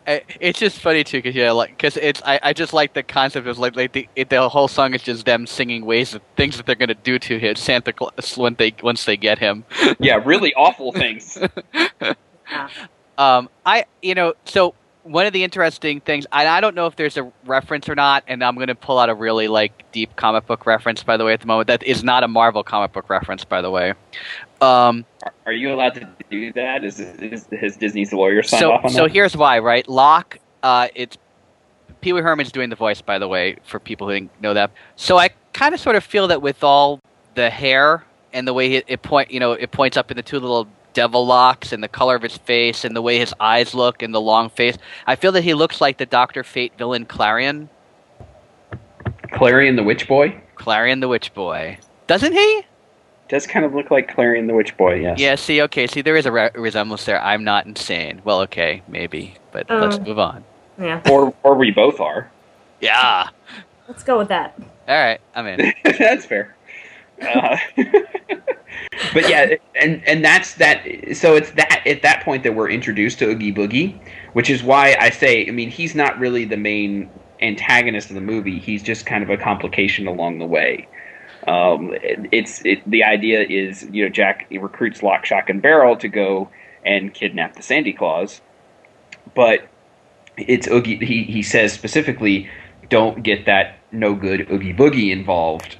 I- it's just funny too because yeah, like because it's I, I just like the concept of like like the it, the whole song is just them singing ways of things that they're gonna do to him Santa Claus when they once they get him. Yeah, really awful things. <laughs> Um, I, you know, so one of the interesting things, and I don't know if there's a reference or not, and I'm going to pull out a really like deep comic book reference, by the way, at the moment. That is not a Marvel comic book reference, by the way. Um, Are, you allowed to do that? Is, is his Disney's lawyer signed so, off on so that? here's why, right? Lock, uh, it's Pee Wee Herman's doing the voice, by the way, for people who didn't know that. So I kind of sort of feel that with all the hair and the way it, it point, you know, it points up in the two little devil locks and the color of his face and the way his eyes look and the long face, I feel that he looks like the Doctor Fate villain Klarion, Klarion the Witch Boy Klarion the Witch Boy, doesn't he? does kind of look like Klarion the Witch Boy. Yes. Yeah. See, okay, see, there is a re- resemblance there. I'm not insane. Well, okay, maybe, but let's Um. move on. Yeah. Or or we both are. Yeah. Let's go with that. All right, I'm in. <laughs> that's fair. Uh, <laughs> but yeah, and and that's that. So it's that at that point that we're introduced to Oogie Boogie, which is why I say, I mean, he's not really the main antagonist of the movie. He's just kind of a complication along the way. Um, it- it's it, the idea is you know Jack recruits Lock, Shock, and Barrel to go and kidnap the Sandy Claus, but it's Oogie. He he says specifically, don't get that no good Oogie Boogie involved,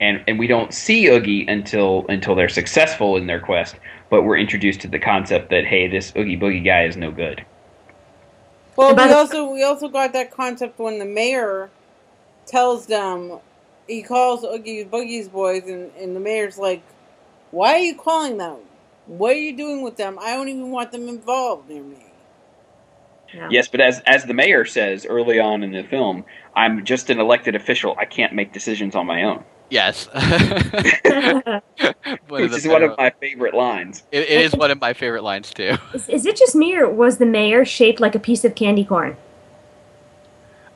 and and we don't see Oogie until until they're successful in their quest. But we're introduced to the concept that hey, this Oogie Boogie guy is no good. Well, About we the- also we also got that concept when the mayor tells them he calls Oogie Boogie's boys, and, and the mayor's like, "Why are you calling them? What are you doing with them? I don't even want them involved near me." Yeah. Yes, but as as the mayor says early on in the film, I'm just an elected official. I can't make decisions on my own, Yes. <laughs> One which is one of my favorite lines. It, it is one of my favorite lines too. <laughs> is, is it just me or was the mayor shaped like a piece of candy corn?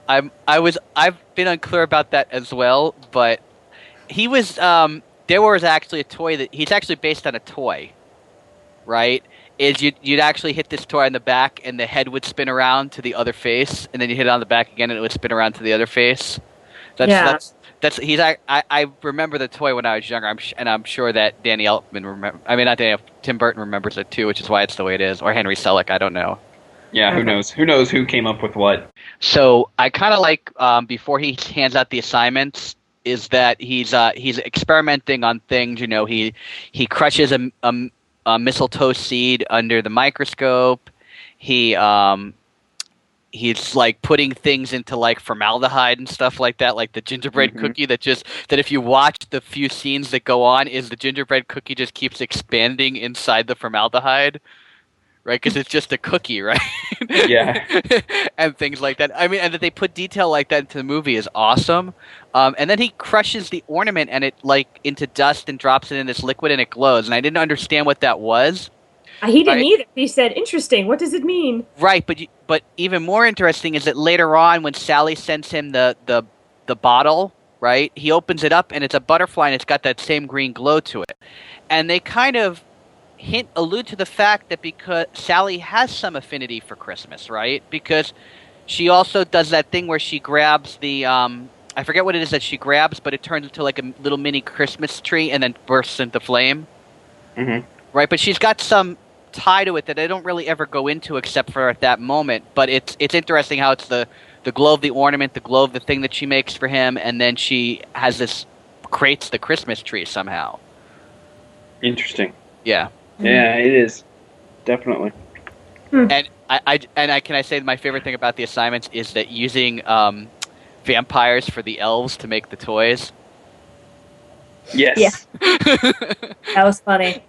I'm I was I've been unclear about that as well, but he was um there was actually a toy that he's actually based on a toy, right? Is you'd, you'd actually hit this toy on the back and the head would spin around to the other face, and then you hit it on the back again and it would spin around to the other face. That's Yeah. that's that's he's I, I I remember the toy when I was younger. I'm sh- and I'm sure that Danny Elfman remember. I mean, not Danny. Tim Burton remembers it too, which is why it's the way it is. Or Henry Selick. I don't know. Yeah, who knows? Who knows who came up with what? So I kind of like um, before he hands out the assignments is that he's uh, he's experimenting on things. You know, he he crushes a, a, a mistletoe seed under the microscope. He um, he's like putting things into like formaldehyde and stuff like that, like the gingerbread Mhm. cookie that just that if you watch the few scenes that go on, is the gingerbread cookie just keeps expanding inside the formaldehyde, right? Because it's just a cookie, <laughs> right? Yeah. <laughs> and things like that. I mean, and that they put detail like that into the movie is awesome. Um, and then he crushes the ornament and it like into dust and drops it in this liquid and it glows. And I didn't understand what that was. Uh, He didn't Right. either. He said, "Interesting. What does it mean?" Right, but but even more interesting is that later on, when Sally sends him the the the bottle, right? He opens it up and it's a butterfly and it's got that same green glow to it, and they kind of hint allude to the fact that because Sally has some affinity for Christmas, right? Because she also does that thing where she grabs the um. I forget what it is that she grabs, but it turns into like a little mini Christmas tree and then bursts into flame Mhm. right? But she's got some tie to it that I don't really ever go into except for at that moment. But it's it's interesting how it's the the glow of the ornament, the glow of the thing that she makes for him, and then she has this creates the Christmas tree somehow. Interesting. Yeah, Yeah, it is. Definitely. and I, I and I can I say my favorite thing about the assignments is that using um, vampires for the elves to make the toys. Yes. Yeah. <laughs> That was funny.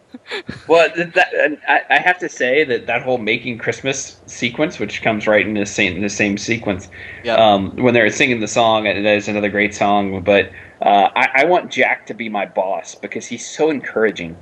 Well, th- that, and I, I have to say that that whole making Christmas sequence, which comes right in the same in the same sequence, Yeah. um, when they're singing the song, and that is another great song. But uh, I, I want Jack to be my boss because he's so encouraging.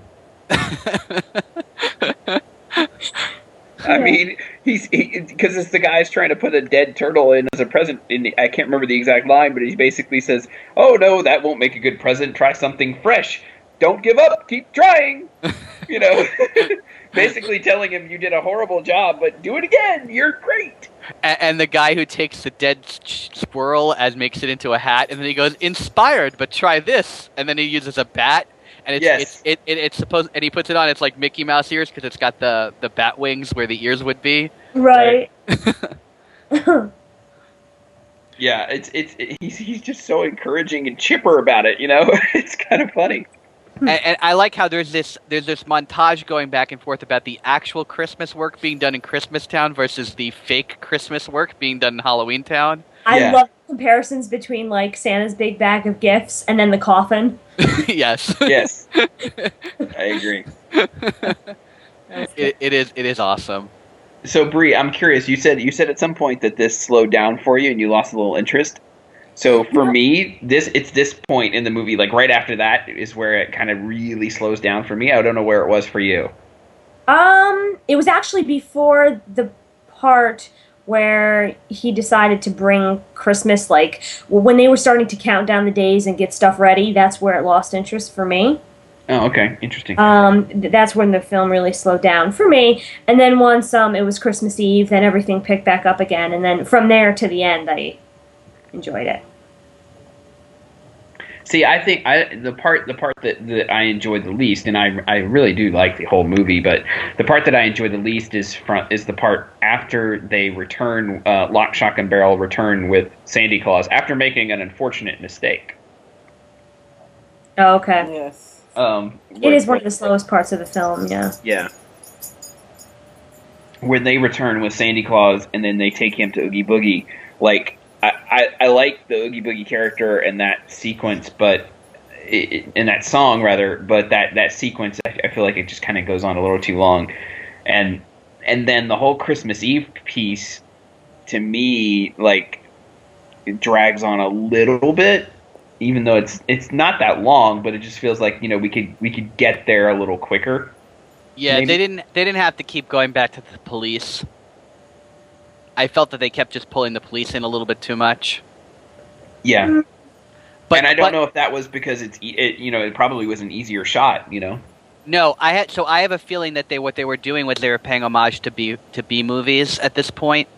I mean, he's because it's the guy's trying to put a dead turtle in as a present. In the, I can't remember the exact line, but he basically says, "Oh no, that won't make a good present. Try something fresh. Don't give up. Keep trying." <laughs> you know, <laughs> basically telling him you did a horrible job, but do it again. You're great. and, and the guy who takes the dead s- squirrel as makes it into a hat, and then he goes inspired, but try this, and then he uses a bat, and it's Yes. it's it, it, it's supposed, and he puts it on. It's like Mickey Mouse ears because it's got the the bat wings where the ears would be. Right. <laughs> Yeah, it's it's he's he's just so encouraging and chipper about it. You know, it's kind of funny. Hmm. and, and I like how there's this there's this montage going back and forth about the actual Christmas work being done in Christmas Town versus the fake Christmas work being done in Halloween Town. I Yeah. love comparisons between like Santa's big bag of gifts and then the coffin. <laughs> yes, Yes, <laughs> I agree. it, it is it is awesome. So Bree, I'm curious. You said you said at some point that this slowed down for you and you lost a little interest. So for me, this it's this point in the movie, like right after that, is where it kind of really slows down for me. I don't know where it was for you. Um, it was actually before the part where he decided to bring Christmas, like when they were starting to count down the days and get stuff ready. That's where it lost interest for me. Oh, okay, interesting. Um, that's when the film really slowed down for me. And then once um, it was Christmas Eve, then everything picked back up again. And then from there to the end, I enjoyed it. See, I think I the part the part that, that I enjoyed the least, and I I really do like the whole movie, but the part that I enjoy the least is front is the part after they return, uh, Lock, Shock, and Barrel return with Sandy Claus after making an unfortunate mistake. Oh, okay. Yes. Um, It is one of the slowest parts of the film, yeah. Yeah. Where they return with Sandy Claus and then they take him to Oogie Boogie. Like, I, I, I like the Oogie Boogie character and that sequence, but. In that song, rather, but that, that sequence, I, I feel like it just kind of goes on a little too long, and and then the whole Christmas Eve piece, to me, like, it drags on a little bit, even though it's it's not that long, but it just feels like you know we could we could get there a little quicker. Yeah, Maybe- they didn't they didn't have to keep going back to the police. I felt that they kept just pulling the police in a little bit too much. Yeah, But and I don't but- know if that was because it's e- it, you know it probably was an easier shot. You know. No, I had so I have a feeling that they what they were doing was they were paying homage to B to B movies at this point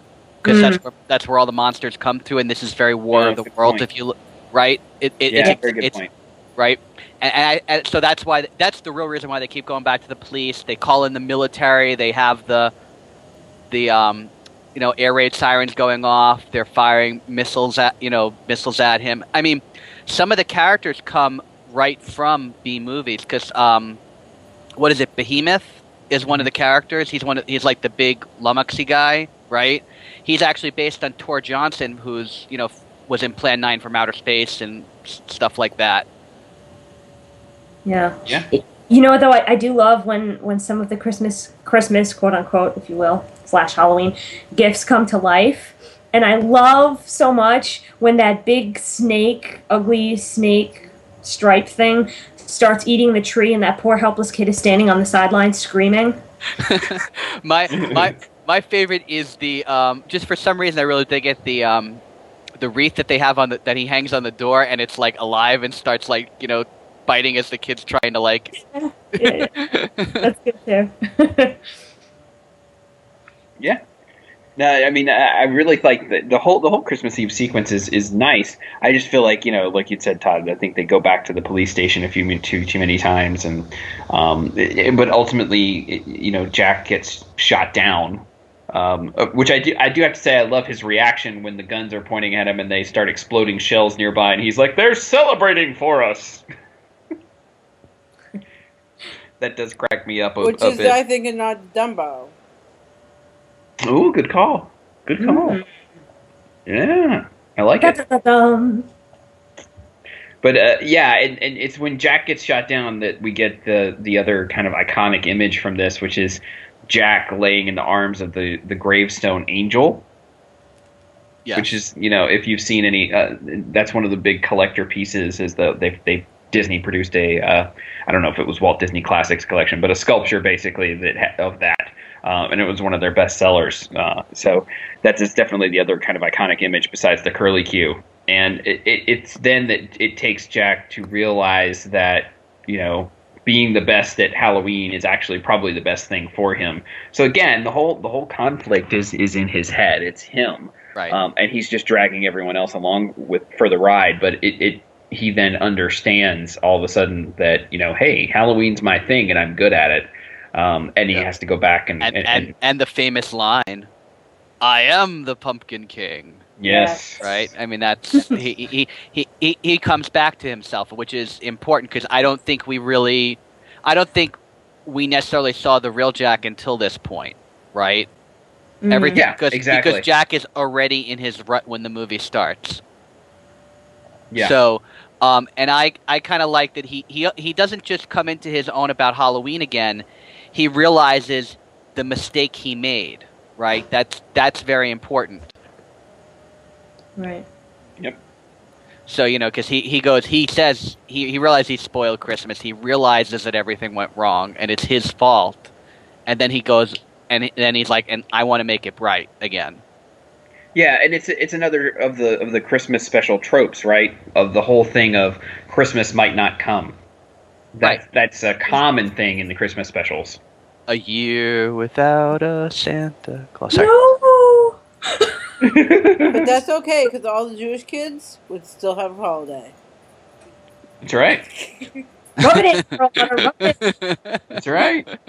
because Mm. that's where that's where all the monsters come to, and this is very War Yeah, of the World point. If you look right, it, it, Yeah, it's, very good it's point. right, and, and, I, and so that's why that's the real reason why they keep going back to the police. They call in the military. They have the the um you know air raid sirens going off. They're firing missiles at you know missiles at him. I mean, some of the characters come right from B movies because um what is it? Behemoth is one of the characters. He's one. Of, he's like the big lummoxy guy. right? He's actually based on Tor Johnson, who's you know was in Plan Nine from Outer Space and stuff like that. Yeah. Yeah. You know, though, I, I do love when when some of the Christmas Christmas quote unquote, if you will, slash Halloween gifts come to life, and I love so much when that big snake, ugly snake stripe thing starts eating the tree, and that poor helpless kid is standing on the sideline screaming. <laughs> my my my favorite is the um, just for some reason I really dig it the um, the wreath that they have on the that he hangs on the door and it's like alive and starts like you know biting as the kid's trying to like. <laughs> Yeah, That's good too. <laughs> Yeah. No, I mean, I I really like the, the whole the whole Christmas Eve sequence is, is nice. I just feel like you know, like you said, Todd. I think they go back to the police station a few too too many times, and um, it- it- but ultimately, it- you know, Jack gets shot down. Um, uh, which I do I do have to say I love his reaction when the guns are pointing at him and they start exploding shells nearby, and he's like, "They're celebrating for us." <laughs> that does crack me up a, Which a is. I think, and not Dumbo. Ooh, good call. Good call. Mhm. Yeah, I like it. But uh, yeah, and, and it's when Jack gets shot down that we get the the other kind of iconic image from this, which is Jack laying in the arms of the the gravestone angel. Yes. Which is you know if you've seen any, uh, that's one of the big collector pieces. Is the they they Disney produced a uh, I don't know if it was Walt Disney Classics collection, but a sculpture basically that ha- of that. Uh, and it was one of their best sellers. Uh, so that is definitely the other kind of iconic image besides the curly Q. And it, it, it's then that it takes Jack to realize that you know being the best at Halloween is actually probably the best thing for him. So again, the whole the whole conflict is is in his head. It's him, right. um, and he's just dragging everyone else along with for the ride. But it, it he then understands all of a sudden that you know, hey, Halloween's my thing, and I'm good at it. Um, and he Yeah. has to go back and, and, and, and and the famous line, "I am the Pumpkin King." yes, Right. I mean, that's he, he he he he comes back to himself, which is important because I don't think we really, I don't think we necessarily saw the real Jack until this point, right? Mhm. Everything Yeah, because, exactly. because Jack is already in his rut when the movie starts. Yeah, So, um, and I, I kind of like that he, he, he doesn't just come into his own about Halloween again. He realizes the mistake he made. Right. That's that's very important. Right. Yep. So you know, because he, he goes, he says he he realizes he spoiled Christmas. He realizes that everything went wrong and it's his fault. And then he goes, and he- then he's like, and I want to make it right again. Yeah, and it's it's another of the of the Christmas special tropes, right? Of the whole thing of Christmas might not come. That, Right. That's a common thing in the Christmas specials. A year without a Santa Claus. Sorry. No. <laughs> But that's okay because all the Jewish kids would still have a holiday. That's right. <laughs> Rub it in, girl. Rub it. That's right. <laughs>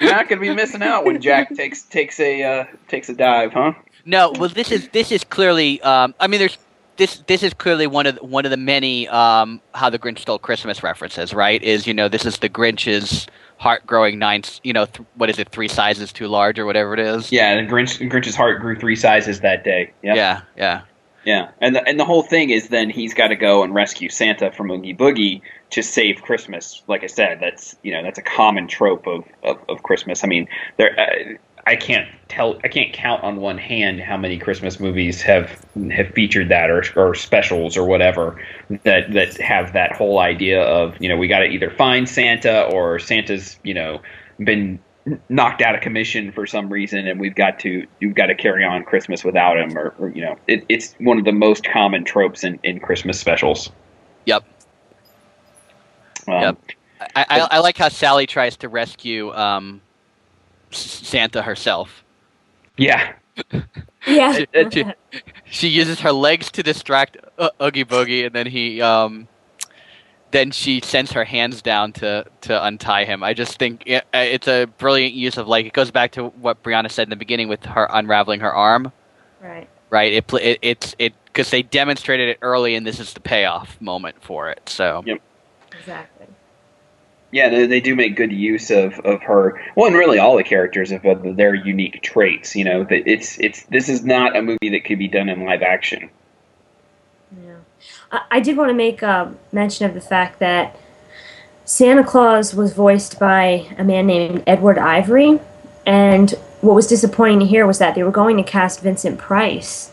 You're not going to be missing out when Jack takes takes a uh, takes a dive, huh? No, well, this is this is clearly. Um, I mean, there's this this is clearly one of the, one of the many um, how the Grinch stole Christmas references. Right? Is you know this is the Grinch's heart growing nine. You know th- what is it? Three sizes too large or whatever it is. Yeah, and Grinch Grinch's heart grew three sizes that day. Yep. Yeah. Yeah. Yeah, and the, and the whole thing is then he's got to go and rescue Santa from Oogie Boogie to save Christmas. Like I said, that's you know that's a common trope of of, of Christmas. I mean, there uh, I can't tell I can't count on one hand how many Christmas movies have have featured that or or specials or whatever that that have that whole idea of you know we got to either find Santa or Santa's you know been knocked out of commission for some reason and we've got to you've got to carry on christmas without him or, or you know it, it's one of the most common tropes in, in christmas specials Yep. um, Yep. I, I, I like how Sally tries to rescue um, Santa herself. yeah Yeah. <laughs> She- she- she uses her legs to distract uh, Oogie Boogie, and then he, um, then she sends her hands down to to untie him. I just think it, uh, it's a brilliant use of like it goes back to what Brianna said in the beginning with her unraveling her arm. right. Right? It pl- it it's it because they demonstrated it early, and this is the payoff moment for it. So Yep. Exactly. Yeah, they, they do make good use of, of her. Well, and really all the characters of, of their unique traits. You know, that it's it's this is not a movie that could be done in live action. Yeah. I, I did want to make a mention of the fact that Santa Claus was voiced by a man named Edward Ivory, and what was disappointing to hear was that they were going to cast Vincent Price,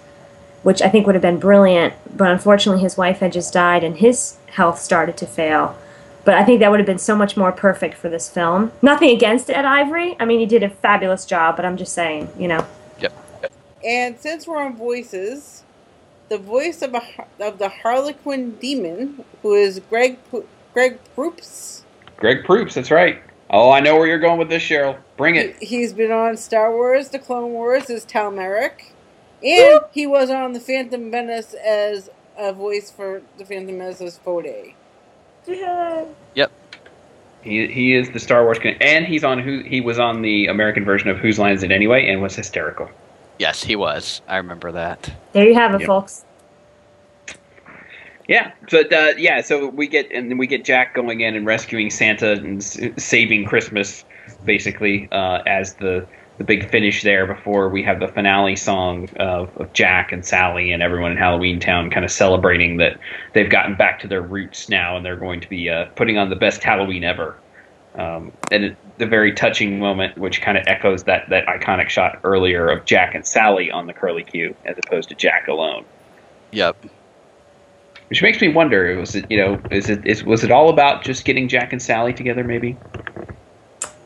which I think would have been brilliant, but unfortunately his wife had just died and his health started to fail. But I think that would have been so much more perfect for this film. Nothing against Ed Ivory. I mean, he did a fabulous job, but I'm just saying, you know. Yep. And since we're on voices, the voice of a, of the Harlequin demon, who is Greg P- Greg Proops. Greg Proops, that's right. Oh, I know where you're going with this, Cheryl. Bring it. He, he's been on Star Wars: The Clone Wars as Tal Merrik, and he was on the Phantom Menace as a voice for the Phantom Menace as Fode. He he is the Star Wars, con- and he's on who he was on the American version of Whose Line Is It Anyway, and was hysterical. Yes, he was. I remember that. There you have it, Yeah. folks. Yeah. So uh, yeah. So we get and then we get Jack going in and rescuing Santa and s- saving Christmas, basically uh, as the the big finish there before we have the finale song of, of Jack and Sally and everyone in Halloween Town kind of celebrating that they've gotten back to their roots now and they're going to be uh, putting on the best Halloween ever. Um, and it, the very touching moment, which kind of echoes that that iconic shot earlier of Jack and Sally on the curly cue as opposed to Jack alone. Yep. Which makes me wonder: was it you know is it is was it all about just getting Jack and Sally together? Maybe.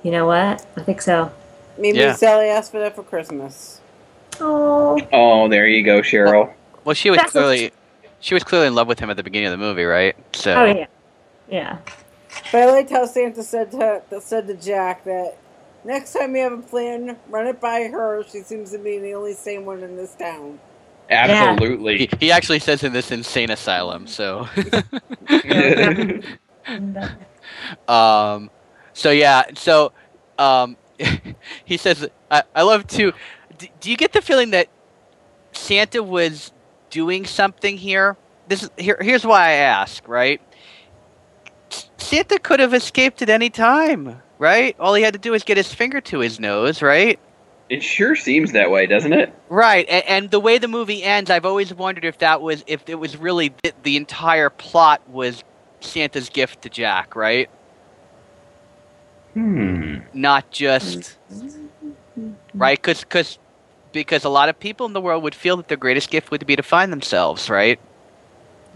You know what? I think so. Maybe Yeah. Sally asked for that for Christmas. Oh, Oh, there you go, Cheryl. Well, she was That's clearly she was clearly in love with him at the beginning of the movie, right? So oh yeah, yeah. But I liked how Santa said to said to Jack that next time you have a plan, run it by her. She seems to be the only sane one in this town. Absolutely. he, he actually says in this insane asylum. So, <laughs> <laughs> um, so yeah, so um, <laughs> he says, I, I love to. Do, do you get the feeling that Santa was doing something here? This is here. Here's why I ask. Right, Santa could have escaped at any time. Right, all he had to do was get his finger to his nose. Right. it sure seems that way, doesn't it? Right, and, and the way the movie ends, I've always wondered if that was if it was really the, the entire plot was Santa's gift to Jack, right? Hmm. Not just right, because because because a lot of people in the world would feel that their greatest gift would be to find themselves, right?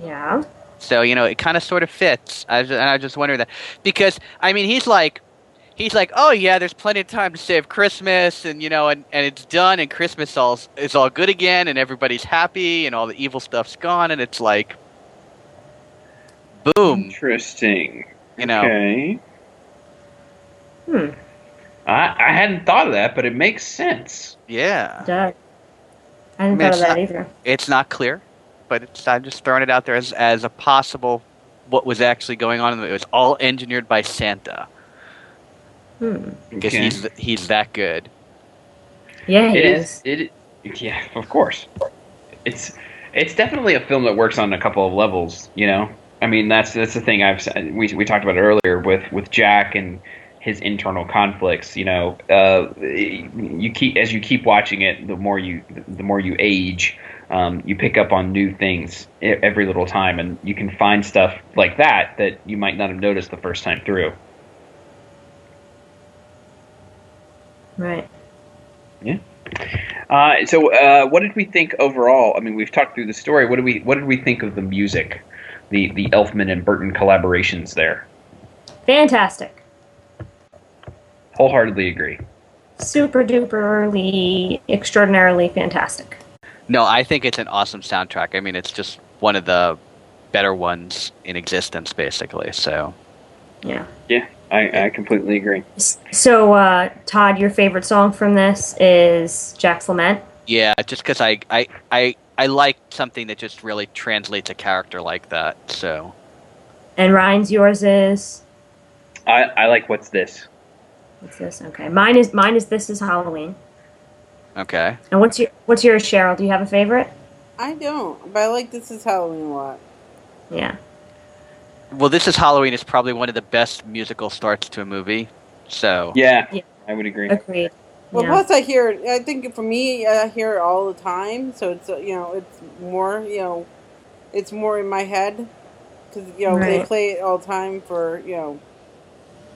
Yeah. So you know, it kind of sort of fits. I was, and I just wonder that because I mean, he's like, he's like, oh yeah, there's plenty of time to save Christmas, and you know, and, and it's done, and Christmas all is all good again, and everybody's happy, and all the evil stuff's gone, and it's like, boom, Interesting. you know, Okay. Hmm. I, I hadn't thought of that, but it makes sense. yeah, Doug. I hadn't I mean, thought of it's that not- either. it's not clear, but it's, I'm just throwing it out there as as a possible what was actually going on. It was all engineered by Santa Hmm. because Okay. he's he's that good. Yeah, he It is. is. It. Yeah, of course. It's it's definitely a film that works on a couple of levels. You know, I mean that's that's the thing I've we we talked about it earlier with with Jack and his internal conflicts. You know, uh, you keep as you keep watching it, the more you the more you age. Um, you pick up on new things every little time, and you can find stuff like that that you might not have noticed the first time through. Right. Uh, so, uh, what did we think overall? I mean, we've talked through the story. What did we What did we think of the music, the the Elfman and Burton collaborations there? Fantastic. Wholeheartedly agree. Super duperly, extraordinarily fantastic. No, I think it's an awesome soundtrack. I mean, it's just one of the better ones in existence, basically. So, Yeah. Yeah, I, I completely agree. So, uh, Todd, your favorite song from this is Jack's Lament. yeah, just because I, I, I, I like something that just really translates a character like that. So, And Ryan's yours is I, I like what's this. What's this? Okay. Mine is mine is This is Halloween. okay. And what's your what's yours, Cheryl? Do you have a favorite? I don't, but I like This Is Halloween a lot. Yeah. well, this is Halloween is probably one of the best musical starts to a movie. So Yeah, Yeah. I would agree. Agreed. Well, yeah. plus I hear it. I think for me, I hear it all the time. So it's uh, you know it's more you know, it's more in my head because you know they play it all the time for you know,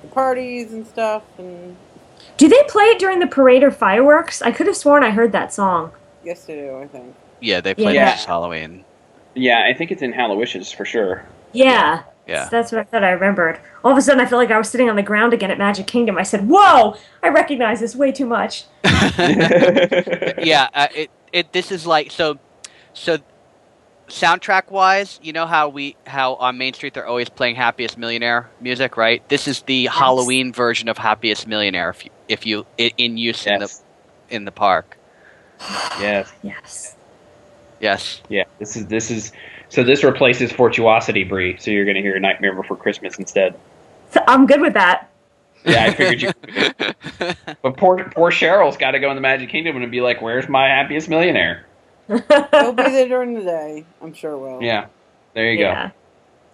the parties and stuff. And Do they play it during the parade or fireworks? I could have sworn I heard that song. yes, they do. I think. yeah, they play Yeah. this Halloween. Yeah, I think it's in Hallowishes for sure. Yeah. Yeah. That's what I thought I remembered. All of a sudden, I felt like I was sitting on the ground again at Magic Kingdom. I said, "Whoa! I recognize this way too much." <laughs> <laughs> yeah, uh, it it this is like so so soundtrack wise, you know how we how on Main Street they're always playing Happiest Millionaire music, right? This is the Halloween version of Happiest Millionaire if you, if you in use in the in the park. Yes. Yes. Yes. Yeah. This is this is so this replaces Fortuosity Bree. So you're going to hear Nightmare Before Christmas instead. So I'm good with that. Yeah, I figured you. Could. <laughs> But poor poor Cheryl's got to go in the Magic Kingdom and be like, "Where's my happiest millionaire?" They'll be <laughs> there during the day. I'm sure. Will. Yeah. There you yeah.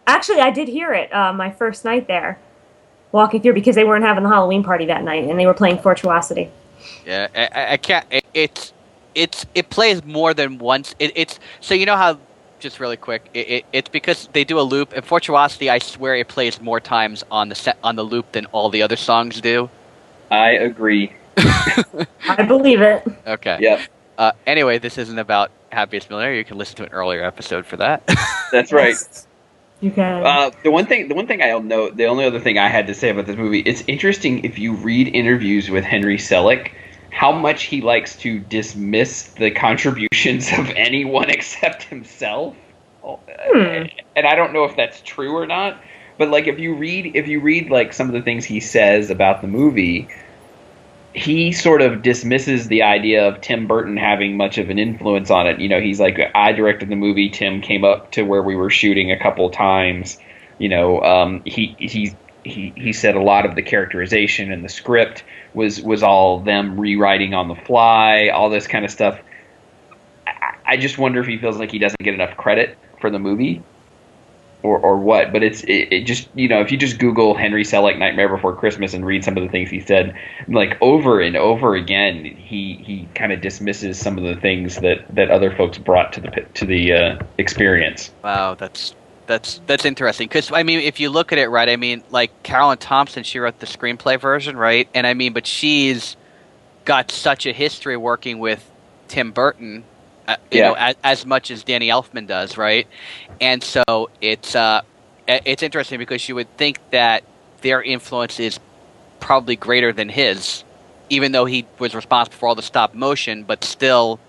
Actually, I did hear it uh, my first night there, walking through because they weren't having the Halloween party that night, and they were playing Fortuosity. Yeah, I- I, I can't. It, it's it's it plays more than once. It, it's so you know how just really quick. It, it, it's because they do a loop. And Fortuosity, I swear, it plays more times on the set on the loop than all the other songs do. I agree. <laughs> I believe it. Okay. Yep. Uh, anyway, this isn't about Happiest Millionaire. You can listen to an earlier episode for that. <laughs> That's right. You can. Uh, the one thing, the one thing I'll note, the only other thing I had to say about this movie, it's interesting if you read interviews with Henry Selick, how much he likes to dismiss the contributions of anyone <laughs> except himself. Hmm. And I don't know if that's true or not, but like if you read, if you read like some of the things he says about the movie, he sort of dismisses the idea of Tim Burton having much of an influence on it. You know, he's like, I directed the movie. Tim came up to where we were shooting a couple times. You know, um, he he he he said a lot of the characterization and the script was was all them rewriting on the fly, all this kind of stuff. I, I just wonder if he feels like he doesn't get enough credit for the movie. Or, or what? But it's it, it just you know if you just Google Henry Selick Nightmare Before Christmas and read some of the things he said, like over and over again, he he kind of dismisses some of the things that that other folks brought to the to the uh, experience. wow, that's that's that's interesting. Because I mean, if you look at it right, I mean, like Caroline Thompson, she wrote the screenplay version, right? And I mean, but she's got such a history working with Tim Burton, uh, you Yeah. know, as, as much as Danny Elfman does, right? And so it's uh, it's interesting because you would think that their influence is probably greater than his, even though he was responsible for all the stop motion, but still,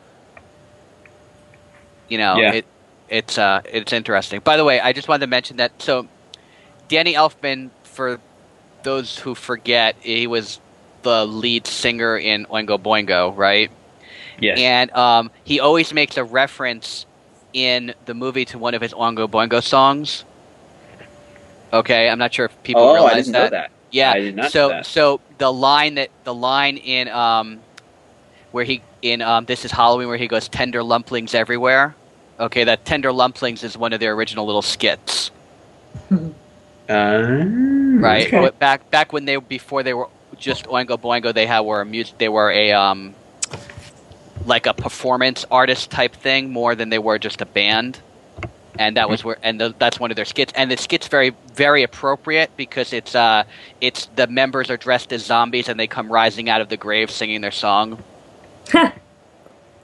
you know, Yeah. it it's uh it's interesting. By the way, I just wanted to mention that so Danny Elfman, for those who forget, he was the lead singer in Oingo Boingo, right? Yes. And um, he always makes a reference in the movie to one of his Oingo Boingo songs. Okay, I'm not sure if people oh, realize I didn't know that. Yeah. I did not so know that. so the line that the line in um where he in um this is Halloween where he goes tender lumplings everywhere. Okay, that tender lumplings is one of their original little skits. Uh, <laughs> Right. okay. Back back when they before they were just Oingo Boingo, they had were a music. They were a um like a performance artist type thing more than they were just a band. And that was where, and the, that's one of their skits. And the skits very, very appropriate because it's, uh, it's the members are dressed as zombies and they come rising out of the grave singing their song. <laughs>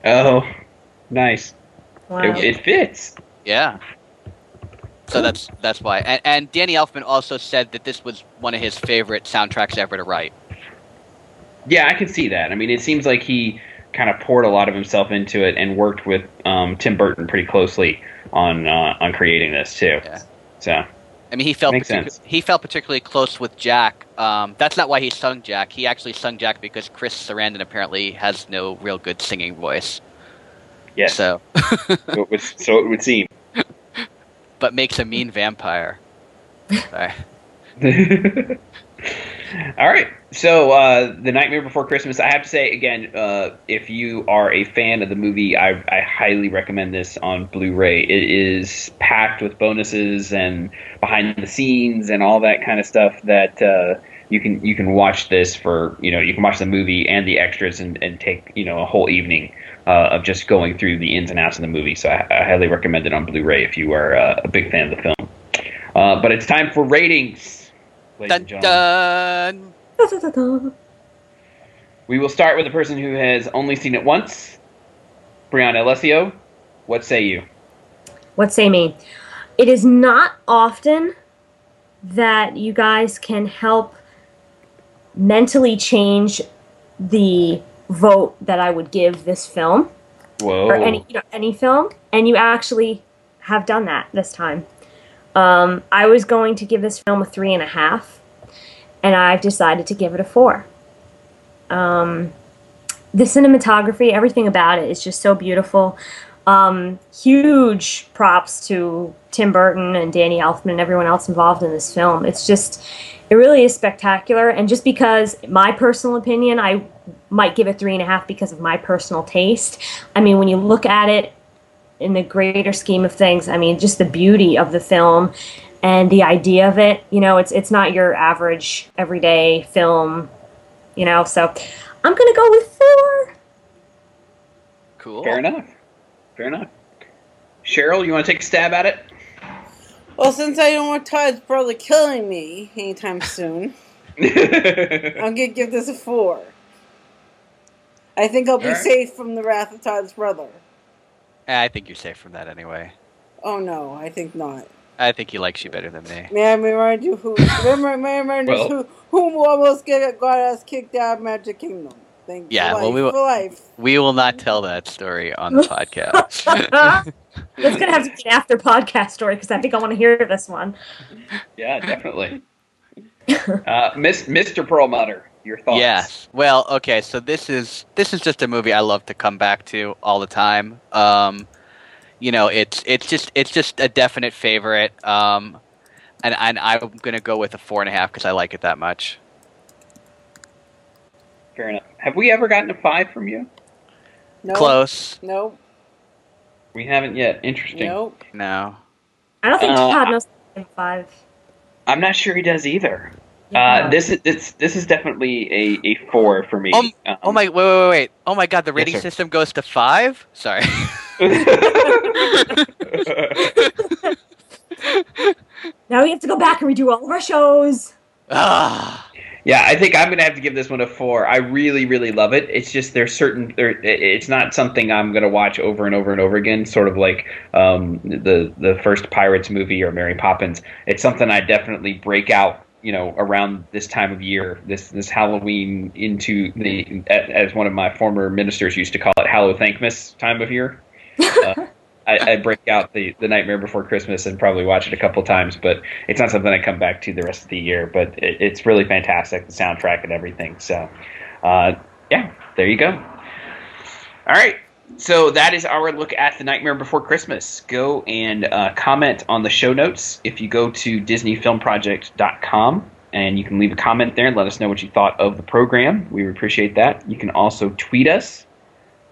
Oh, nice. wow. It, it fits. Yeah. So that's that's why. And, and Danny Elfman also said that this was one of his favorite soundtracks ever to write. Yeah, I can see that. I mean, it seems like he kind of poured a lot of himself into it and worked with um, Tim Burton pretty closely on uh, on creating this too. Yeah. So I mean, he felt particu- he felt particularly close with Jack. Um, that's not why he sung Jack. He actually sung Jack because Chris Sarandon apparently has no real good singing voice. yes, So, <laughs> so it would, so it would seem. <laughs> but makes a mean vampire. <laughs> Sorry. All right. So, uh, The Nightmare Before Christmas, I have to say, again, uh, if you are a fan of the movie, I, I highly recommend this on Blu ray. It is packed with bonuses and behind the scenes and all that kind of stuff that. Uh, you can you can watch this for you know you can watch the movie and the extras and, and take you know a whole evening uh, of just going through the ins and outs of the movie. So I, I highly recommend it on Blu-ray if you are uh, a big fan of the film. Uh, but it's time for ratings. Ladies and Dun gentlemen. dun. <laughs> We will start with the person who has only seen it once. Brianna Alessio, what say you? What say me? It is not often that you guys can help mentally change the vote that I would give this film Whoa. or any you know, any film, and you actually have done that this time. Um, I was going to give this film a three and a half, and I've decided to give it a four. Um, the cinematography, everything about it is just so beautiful. Um, huge props to Tim Burton and Danny Elfman and everyone else involved in this film. It's just, it really is spectacular. And just because my personal opinion, I might give it three and a half because of my personal taste. I mean, when you look at it in the greater scheme of things, I mean, just the beauty of the film and the idea of it. You know, it's it's not your average everyday film. You know, so I'm gonna go with four. Cool. Fair enough. Fair enough. Cheryl, you want to take a stab at it? Well, since I don't want Todd's brother killing me anytime soon, <laughs> I'm gonna give this a four. I think I'll be Alright. safe from the wrath of Todd's brother. Eh, I think you're safe from that anyway. Oh no, I think not. I think he likes you better than me. May I remind you who? Remember, <laughs> may I remind Well- you who, whom almost get, got us kicked out of Magic Kingdom. Thank Yeah, for well, life, we will- life. We will not tell that story on the podcast. <laughs> <laughs> That's gonna have to be an after podcast story because I think I want to hear this one. yeah, definitely. Uh, Miss, Mr. Perlmutter, your thoughts? Yes. Well, okay. So this is this is just a movie I love to come back to all the time. Um, you know, it's it's just it's just a definite favorite. Um, and and I'm gonna go with a four and a half because I like it that much. Fair enough. Have we ever gotten a five from you? No, Close. Nope. We haven't yet. Interesting. Nope. No. I don't think Uh, Todd knows five. I'm not sure he does either. Yeah. Uh, this is this, this is definitely a, a four for me. Um, Um, Oh my! Wait, wait, wait, wait! Oh my God! The rating sir. system goes to five. Sorry. <laughs> <laughs> now we have to go back and redo all of our shows. ah. Yeah, I think I'm gonna have to give this one a four. I really, really love it. It's just there's certain there. It's not something I'm gonna watch over and over and over again. Sort of like um, the the first Pirates movie or Mary Poppins. It's something I definitely break out. You know, around this time of year, this this Halloween into the as one of my former ministers used to call it, Hallow Thankmas time of year. Uh, <laughs> I, I break out the, the Nightmare Before Christmas and probably watch it a couple times, but it's not something I come back to the rest of the year. But it, it's really fantastic, the soundtrack and everything. So, uh, yeah, there you go. All right. So that is our look at the Nightmare Before Christmas. Go and uh, comment on the show notes if you go to DisneyFilmProject.com and you can leave a comment there and let us know what you thought of the program. We appreciate that. You can also tweet us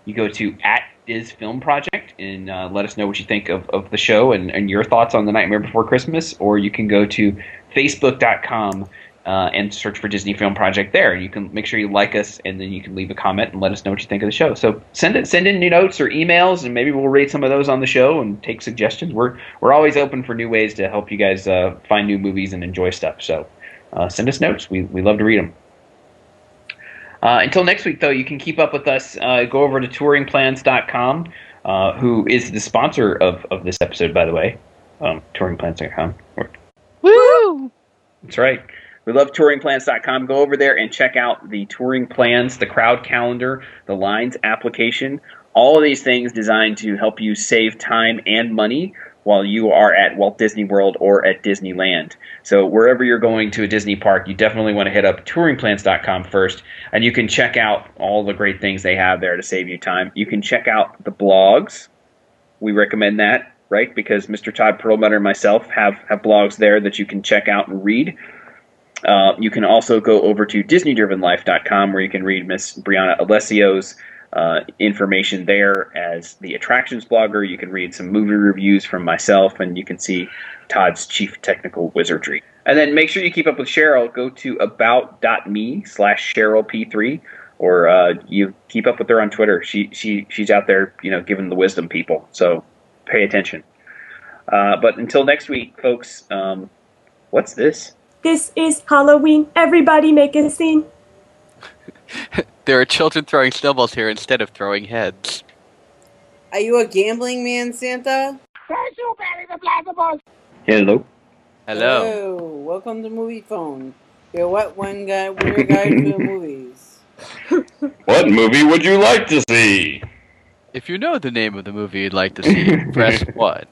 you go to at Diz Film Project and uh, let us know what you think of, of the show and, and your thoughts on The Nightmare Before Christmas, or you can go to facebook.com uh, and search for Disney Film Project there. You can make sure you like us, and then you can leave a comment and let us know what you think of the show. So send it, send in new notes or emails, and maybe we'll read some of those on the show and take suggestions. We're we're always open for new ways to help you guys uh, find new movies and enjoy stuff. So uh, send us notes. We we love to read them. Uh, until next week, though, you can keep up with us. Uh, go over to touringplans.com, uh, who is the sponsor of, of this episode, by the way. Um, touringplans.com. Woo! That's right. We love touringplans.com. Go over there and check out the touring plans, the crowd calendar, the lines application. All of these things designed to help you save time and money while you are at Walt Disney World or at Disneyland. So wherever you're going to a Disney park, you definitely want to hit up touringplans.com first, and you can check out all the great things they have there to save you time. You can check out the blogs. We recommend that, right? Because Mr. Todd Perlmutter and myself have, have blogs there that you can check out and read. Uh, you can also go over to DisneydrivenLife.com where you can read Miss Brianna Alessio's uh, information there as the attractions blogger. You can read some movie reviews from myself, and you can see Todd's chief technical wizardry. And then make sure you keep up with Cheryl. Go to about.me slash CherylP3 or uh, you keep up with her on Twitter. She she she's out there, you know, giving the wisdom people. So pay attention. Uh, but until next week, folks. Um, what's this? This is Halloween. Everybody make a scene. <laughs> There are children throwing snowballs here instead of throwing heads. Are you a gambling man, Santa? Hello. Hello. Hello. Welcome to Moviefone. Your what one guy weird guide to the <laughs> movies. What movie would you like to see? If you know the name of the movie you'd like to see, press <laughs> 1.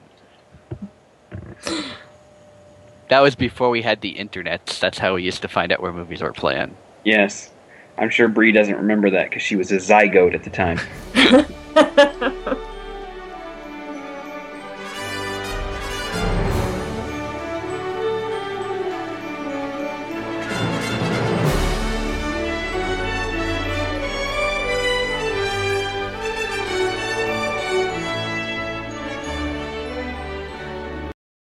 That was before we had the internet. That's how we used to find out where movies were playing. Yes, I'm sure Bree doesn't remember that because she was a zygote at the time. <laughs>